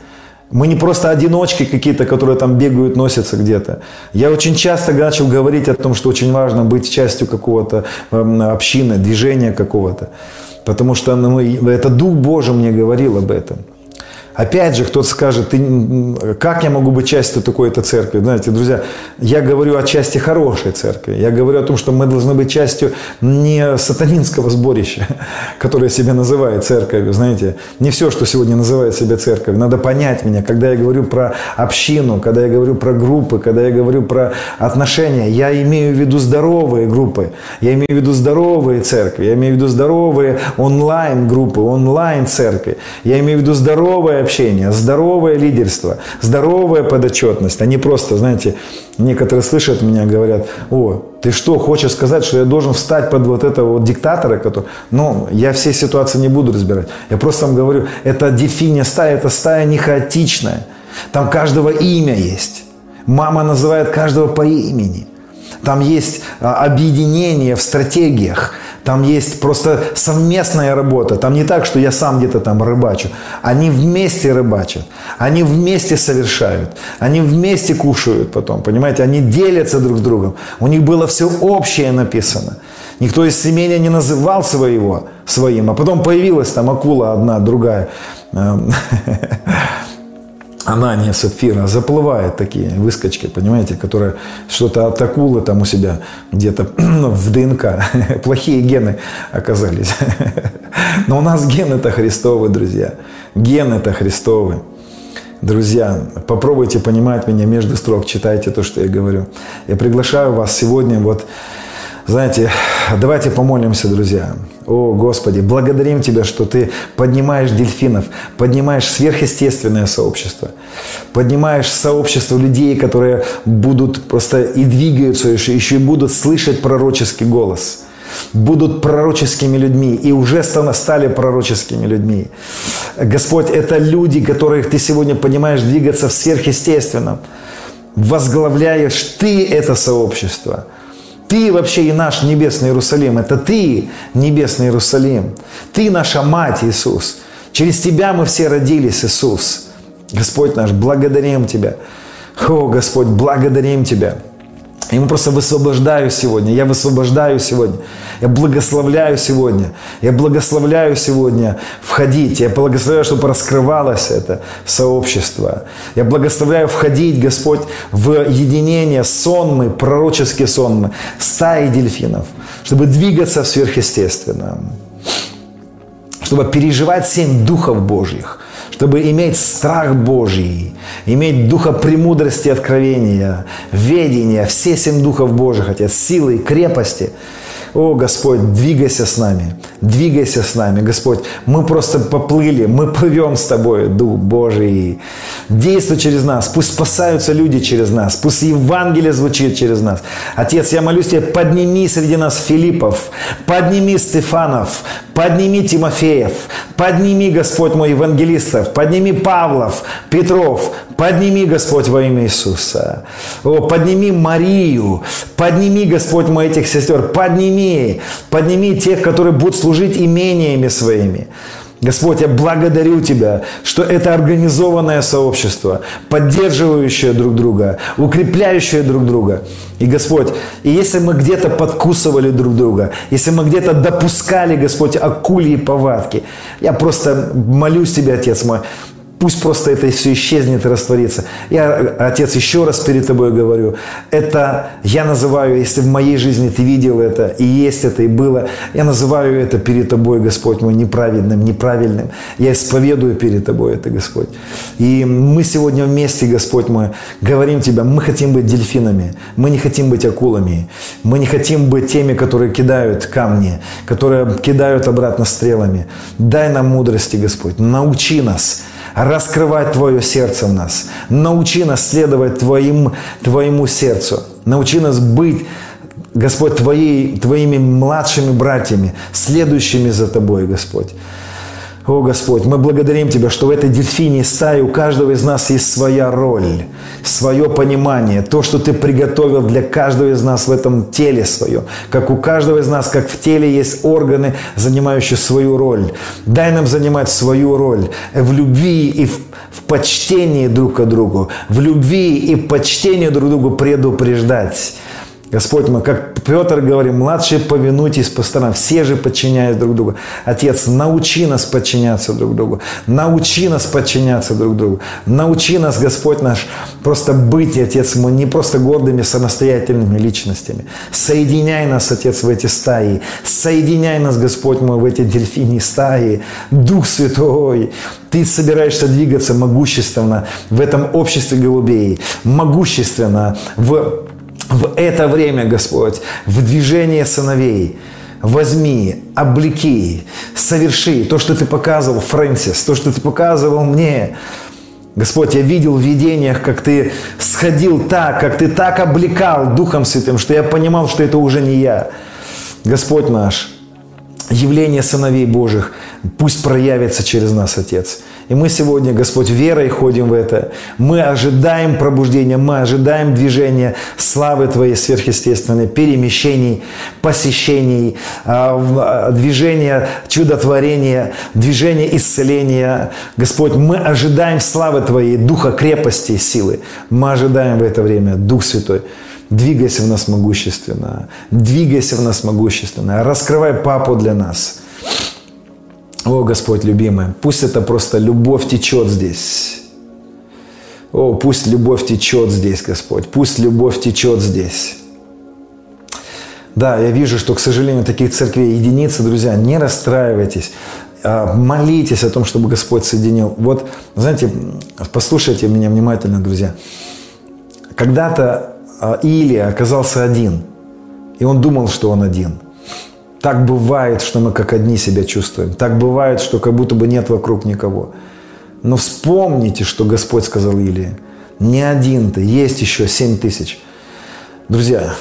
мы не просто одиночки какие-то, которые там бегают, носятся где-то. Я очень часто начал говорить о том, что очень важно быть частью какого-то эм, общины, движения какого-то. Потому что ну, это Дух Божий мне говорил об этом. Опять же, кто-то скажет, ты, как я могу быть частью такой-то церкви? Знаете, друзья, я говорю о части хорошей церкви. Я говорю о том, что мы должны быть частью не сатанинского сборища, которое себя называет церковью. Знаете, не все, что сегодня называет себя церковью. Надо понять меня, когда я говорю про общину, когда я говорю про группы, когда я говорю про отношения, я имею в виду здоровые группы, я имею в виду здоровые церкви, я имею в виду здоровые онлайн-группы, онлайн-церкви, я имею в виду здоровое общение, здоровое лидерство, здоровая подотчетность, а не просто, знаете, некоторые слышат меня, говорят, о, ты что, хочешь сказать, что я должен встать под вот этого вот диктатора, который... Ну, я все ситуации не буду разбирать. Я просто вам говорю, это дефиния стая, это стая не хаотичная. Там каждого имя есть. Мама называет каждого по имени. Там есть а, объединение в стратегиях. Там есть просто совместная работа. Там не так, что я сам где-то там рыбачу. Они вместе рыбачат. Они вместе совершают. Они вместе кушают потом. Понимаете, они делятся друг с другом. У них было все общее написано. Никто из семени не называл своего своим. А потом появилась там акула одна, другая. Анания Сапфира заплывает такие выскочки, понимаете, которые что-то от акулы там у себя где-то в ДНК. Плохие гены оказались. Но у нас гены-то Христовы, друзья. Гены-то Христовы. Друзья, попробуйте понимать меня между строк, читайте то, что я говорю. Я приглашаю вас сегодня вот знаете, давайте помолимся, друзья. О, Господи, благодарим Тебя, что Ты поднимаешь дельфинов, поднимаешь сверхъестественное сообщество, поднимаешь сообщество людей, которые будут просто и двигаются, еще, и будут слышать пророческий голос будут пророческими людьми и уже стали пророческими людьми. Господь, это люди, которых Ты сегодня понимаешь двигаться в сверхъестественном. Возглавляешь Ты это сообщество – ты вообще и наш небесный Иерусалим. Это ты, небесный Иерусалим. Ты наша мать, Иисус. Через тебя мы все родились, Иисус. Господь наш, благодарим Тебя. О, Господь, благодарим Тебя. Я ему просто высвобождаю сегодня. Я высвобождаю сегодня. Я благословляю сегодня. Я благословляю сегодня входить. Я благословляю, чтобы раскрывалось это сообщество. Я благословляю входить, Господь, в единение сонмы, пророческие сонмы, стаи дельфинов, чтобы двигаться в сверхъестественном, чтобы переживать семь духов Божьих – чтобы иметь страх Божий, иметь духа премудрости, откровения, ведения, все семь духов Божьих, Отец, силы крепости – о, Господь, двигайся с нами, двигайся с нами, Господь. Мы просто поплыли, мы плывем с Тобой, Дух Божий. Действуй через нас, пусть спасаются люди через нас, пусть Евангелие звучит через нас. Отец, я молюсь Тебе, подними среди нас Филиппов, подними Стефанов, подними Тимофеев, подними, Господь мой, евангелистов, подними Павлов, Петров, подними, Господь, во имя Иисуса. О, подними Марию, подними, Господь мой, этих сестер, подними, подними тех, которые будут служить имениями своими. Господь, я благодарю Тебя, что это организованное сообщество, поддерживающее друг друга, укрепляющее друг друга. И Господь, и если мы где-то подкусывали друг друга, если мы где-то допускали, Господь, акульи повадки, я просто молюсь Тебя, Отец мой, Пусть просто это все исчезнет и растворится. Я, Отец, еще раз перед Тобой говорю, это я называю, если в моей жизни Ты видел это, и есть это, и было, я называю это перед Тобой, Господь мой, неправедным, неправильным. Я исповедую перед Тобой это, Господь. И мы сегодня вместе, Господь мой, говорим Тебя, мы хотим быть дельфинами, мы не хотим быть акулами, мы не хотим быть теми, которые кидают камни, которые кидают обратно стрелами. Дай нам мудрости, Господь, научи нас – раскрывать Твое сердце в нас. Научи нас следовать Твоим, Твоему сердцу. Научи нас быть Господь, твоей, Твоими младшими братьями, следующими за Тобой, Господь. О, Господь, мы благодарим Тебя, что в этой дельфине стае у каждого из нас есть своя роль, свое понимание, то, что Ты приготовил для каждого из нас в этом теле своем. Как у каждого из нас, как в теле есть органы, занимающие свою роль. Дай нам занимать свою роль в любви и в, в почтении друг к другу, в любви и почтении друг другу предупреждать Господь мой, как Петр говорит, младшие повинуйтесь по сторонам, все же подчиняясь друг другу. Отец, научи нас подчиняться друг другу, научи нас подчиняться друг другу, научи нас, Господь наш, просто быть, Отец мой, не просто гордыми самостоятельными личностями. Соединяй нас, Отец, в эти стаи, соединяй нас, Господь мой, в эти дельфини стаи. Дух Святой, ты собираешься двигаться могущественно в этом обществе голубей, могущественно в в это время, Господь, в движение сыновей, возьми, облеки, соверши то, что ты показывал, Фрэнсис, то, что ты показывал мне. Господь, я видел в видениях, как ты сходил так, как ты так облекал Духом Святым, что я понимал, что это уже не я. Господь наш, явление сыновей Божьих пусть проявится через нас, Отец. И мы сегодня, Господь, верой ходим в это. Мы ожидаем пробуждения, мы ожидаем движения славы Твоей сверхъестественной, перемещений, посещений, а, а, движения чудотворения, движения исцеления. Господь, мы ожидаем славы Твоей, духа крепости и силы. Мы ожидаем в это время Дух Святой. Двигайся в нас могущественно. Двигайся в нас могущественно. Раскрывай папу для нас. О, Господь любимый, пусть это просто любовь течет здесь. О, пусть любовь течет здесь, Господь. Пусть любовь течет здесь. Да, я вижу, что, к сожалению, таких церквей единицы, друзья, не расстраивайтесь. А, молитесь о том, чтобы Господь соединил. Вот, знаете, послушайте меня внимательно, друзья. Когда-то а, Илия оказался один, и он думал, что он один – так бывает, что мы как одни себя чувствуем. Так бывает, что как будто бы нет вокруг никого. Но вспомните, что Господь сказал Илии. Не один ты, есть еще семь тысяч. Друзья,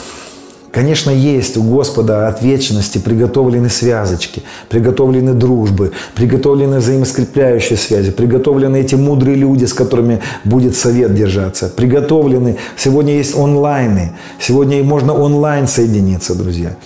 Конечно, есть у Господа от вечности приготовлены связочки, приготовлены дружбы, приготовлены взаимоскрепляющие связи, приготовлены эти мудрые люди, с которыми будет совет держаться, приготовлены. Сегодня есть онлайны, сегодня можно онлайн соединиться, друзья.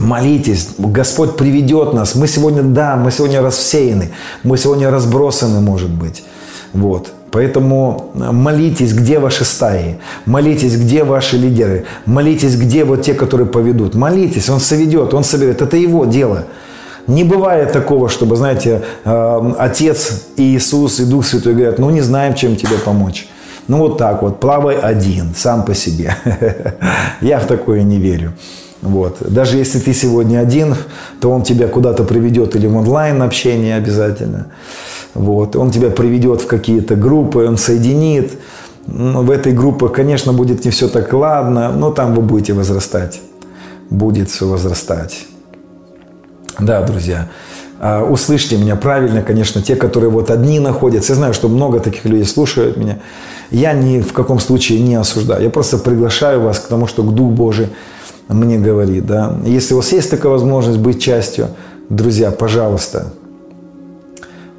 Молитесь, Господь приведет нас. Мы сегодня, да, мы сегодня рассеяны, мы сегодня разбросаны, может быть. Вот. Поэтому молитесь, где ваши стаи, молитесь, где ваши лидеры, молитесь, где вот те, которые поведут. Молитесь, Он соведет, Он соберет. Это Его дело. Не бывает такого, чтобы, знаете, э, Отец и Иисус и Дух Святой говорят, ну не знаем, чем тебе помочь. Ну вот так вот, плавай один, сам по себе. Я в такое не верю. Вот. Даже если ты сегодня один, то он тебя куда-то приведет или в онлайн общение обязательно. Вот. Он тебя приведет в какие-то группы, он соединит. Ну, в этой группе, конечно, будет не все так ладно, но там вы будете возрастать. Будет все возрастать. Да, друзья, а, услышьте меня правильно, конечно, те, которые вот одни находятся. Я знаю, что много таких людей слушают меня. Я ни в каком случае не осуждаю. Я просто приглашаю вас к тому, что к Дух Божий мне говорит, да. Если у вас есть такая возможность быть частью, друзья, пожалуйста,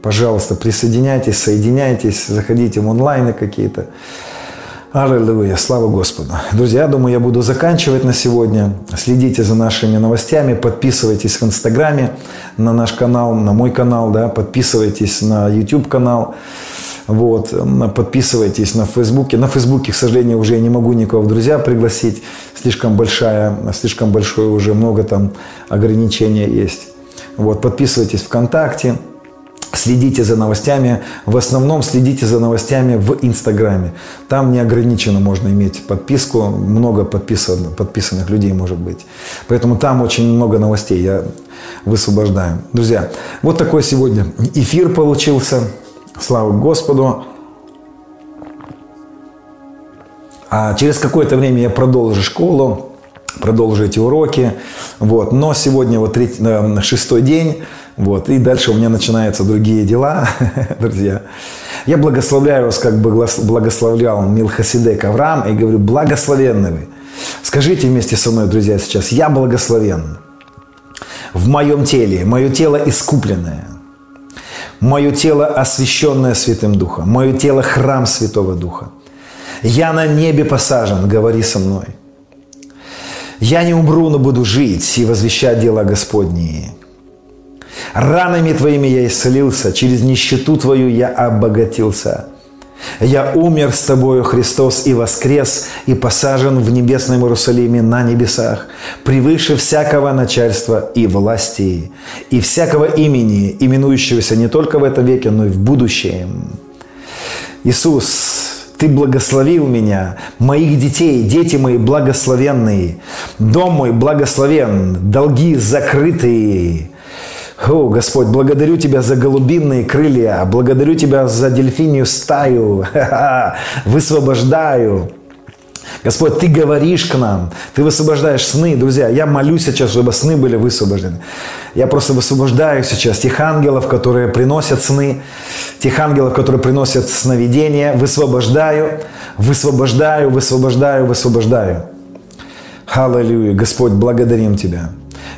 пожалуйста, присоединяйтесь, соединяйтесь, заходите в онлайны какие-то. Аллилуйя, слава Господу. Друзья, я думаю, я буду заканчивать на сегодня. Следите за нашими новостями, подписывайтесь в Инстаграме на наш канал, на мой канал, да, подписывайтесь на YouTube канал. Вот, подписывайтесь на Фейсбуке. На Фейсбуке, к сожалению, уже я не могу никого в друзья пригласить. Слишком большая, слишком большое уже много там ограничения есть. Вот, подписывайтесь ВКонтакте. Следите за новостями. В основном следите за новостями в Инстаграме. Там неограниченно можно иметь подписку. Много подписан, подписанных людей может быть. Поэтому там очень много новостей. Я высвобождаю. Друзья, вот такой сегодня эфир получился. Слава Господу. А через какое-то время я продолжу школу, продолжу эти уроки. Вот. Но сегодня вот третий, э, шестой день. Вот. И дальше у меня начинаются другие дела, друзья. Я благословляю вас, как бы благословлял Милхасидек Авраам, и говорю, благословенны вы. Скажите вместе со мной, друзья, сейчас, я благословен в моем теле, мое тело искупленное – Мое тело освященное Святым Духом. Мое тело храм Святого Духа. Я на небе посажен, говори со мной. Я не умру, но буду жить и возвещать дела Господние. Ранами Твоими я исцелился, через нищету Твою я обогатился. Я умер с Тобою, Христос, и воскрес, и посажен в небесном Иерусалиме на небесах, превыше всякого начальства и власти, и всякого имени, именующегося не только в этом веке, но и в будущем. Иисус, ты благословил меня, моих детей, дети мои благословенные, дом мой благословен, долги закрытые, о, Господь, благодарю Тебя за голубиные крылья, благодарю Тебя за дельфинию стаю, высвобождаю. Господь, Ты говоришь к нам, Ты высвобождаешь сны. Друзья, я молюсь сейчас, чтобы сны были высвобождены. Я просто высвобождаю сейчас тех ангелов, которые приносят сны, тех ангелов, которые приносят сновидения. Высвобождаю, высвобождаю, высвобождаю, высвобождаю. Аллилуйя. Господь, благодарим Тебя.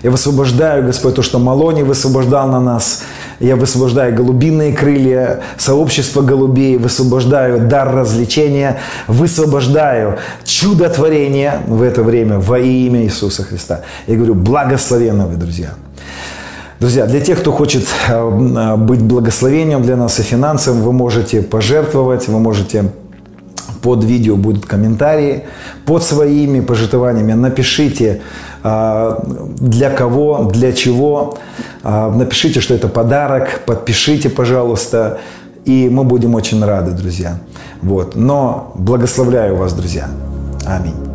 Я высвобождаю, Господь, то, что Малони высвобождал на нас. Я высвобождаю голубиные крылья, сообщество голубей, высвобождаю дар развлечения, высвобождаю чудотворение в это время во имя Иисуса Христа. Я говорю, благословенны вы, друзья. Друзья, для тех, кто хочет э, быть благословением для нас и финансовым, вы можете пожертвовать, вы можете под видео будут комментарии. Под своими пожертвованиями напишите, а, для кого, для чего. А, напишите, что это подарок. Подпишите, пожалуйста. И мы будем очень рады, друзья. Вот. Но благословляю вас, друзья. Аминь.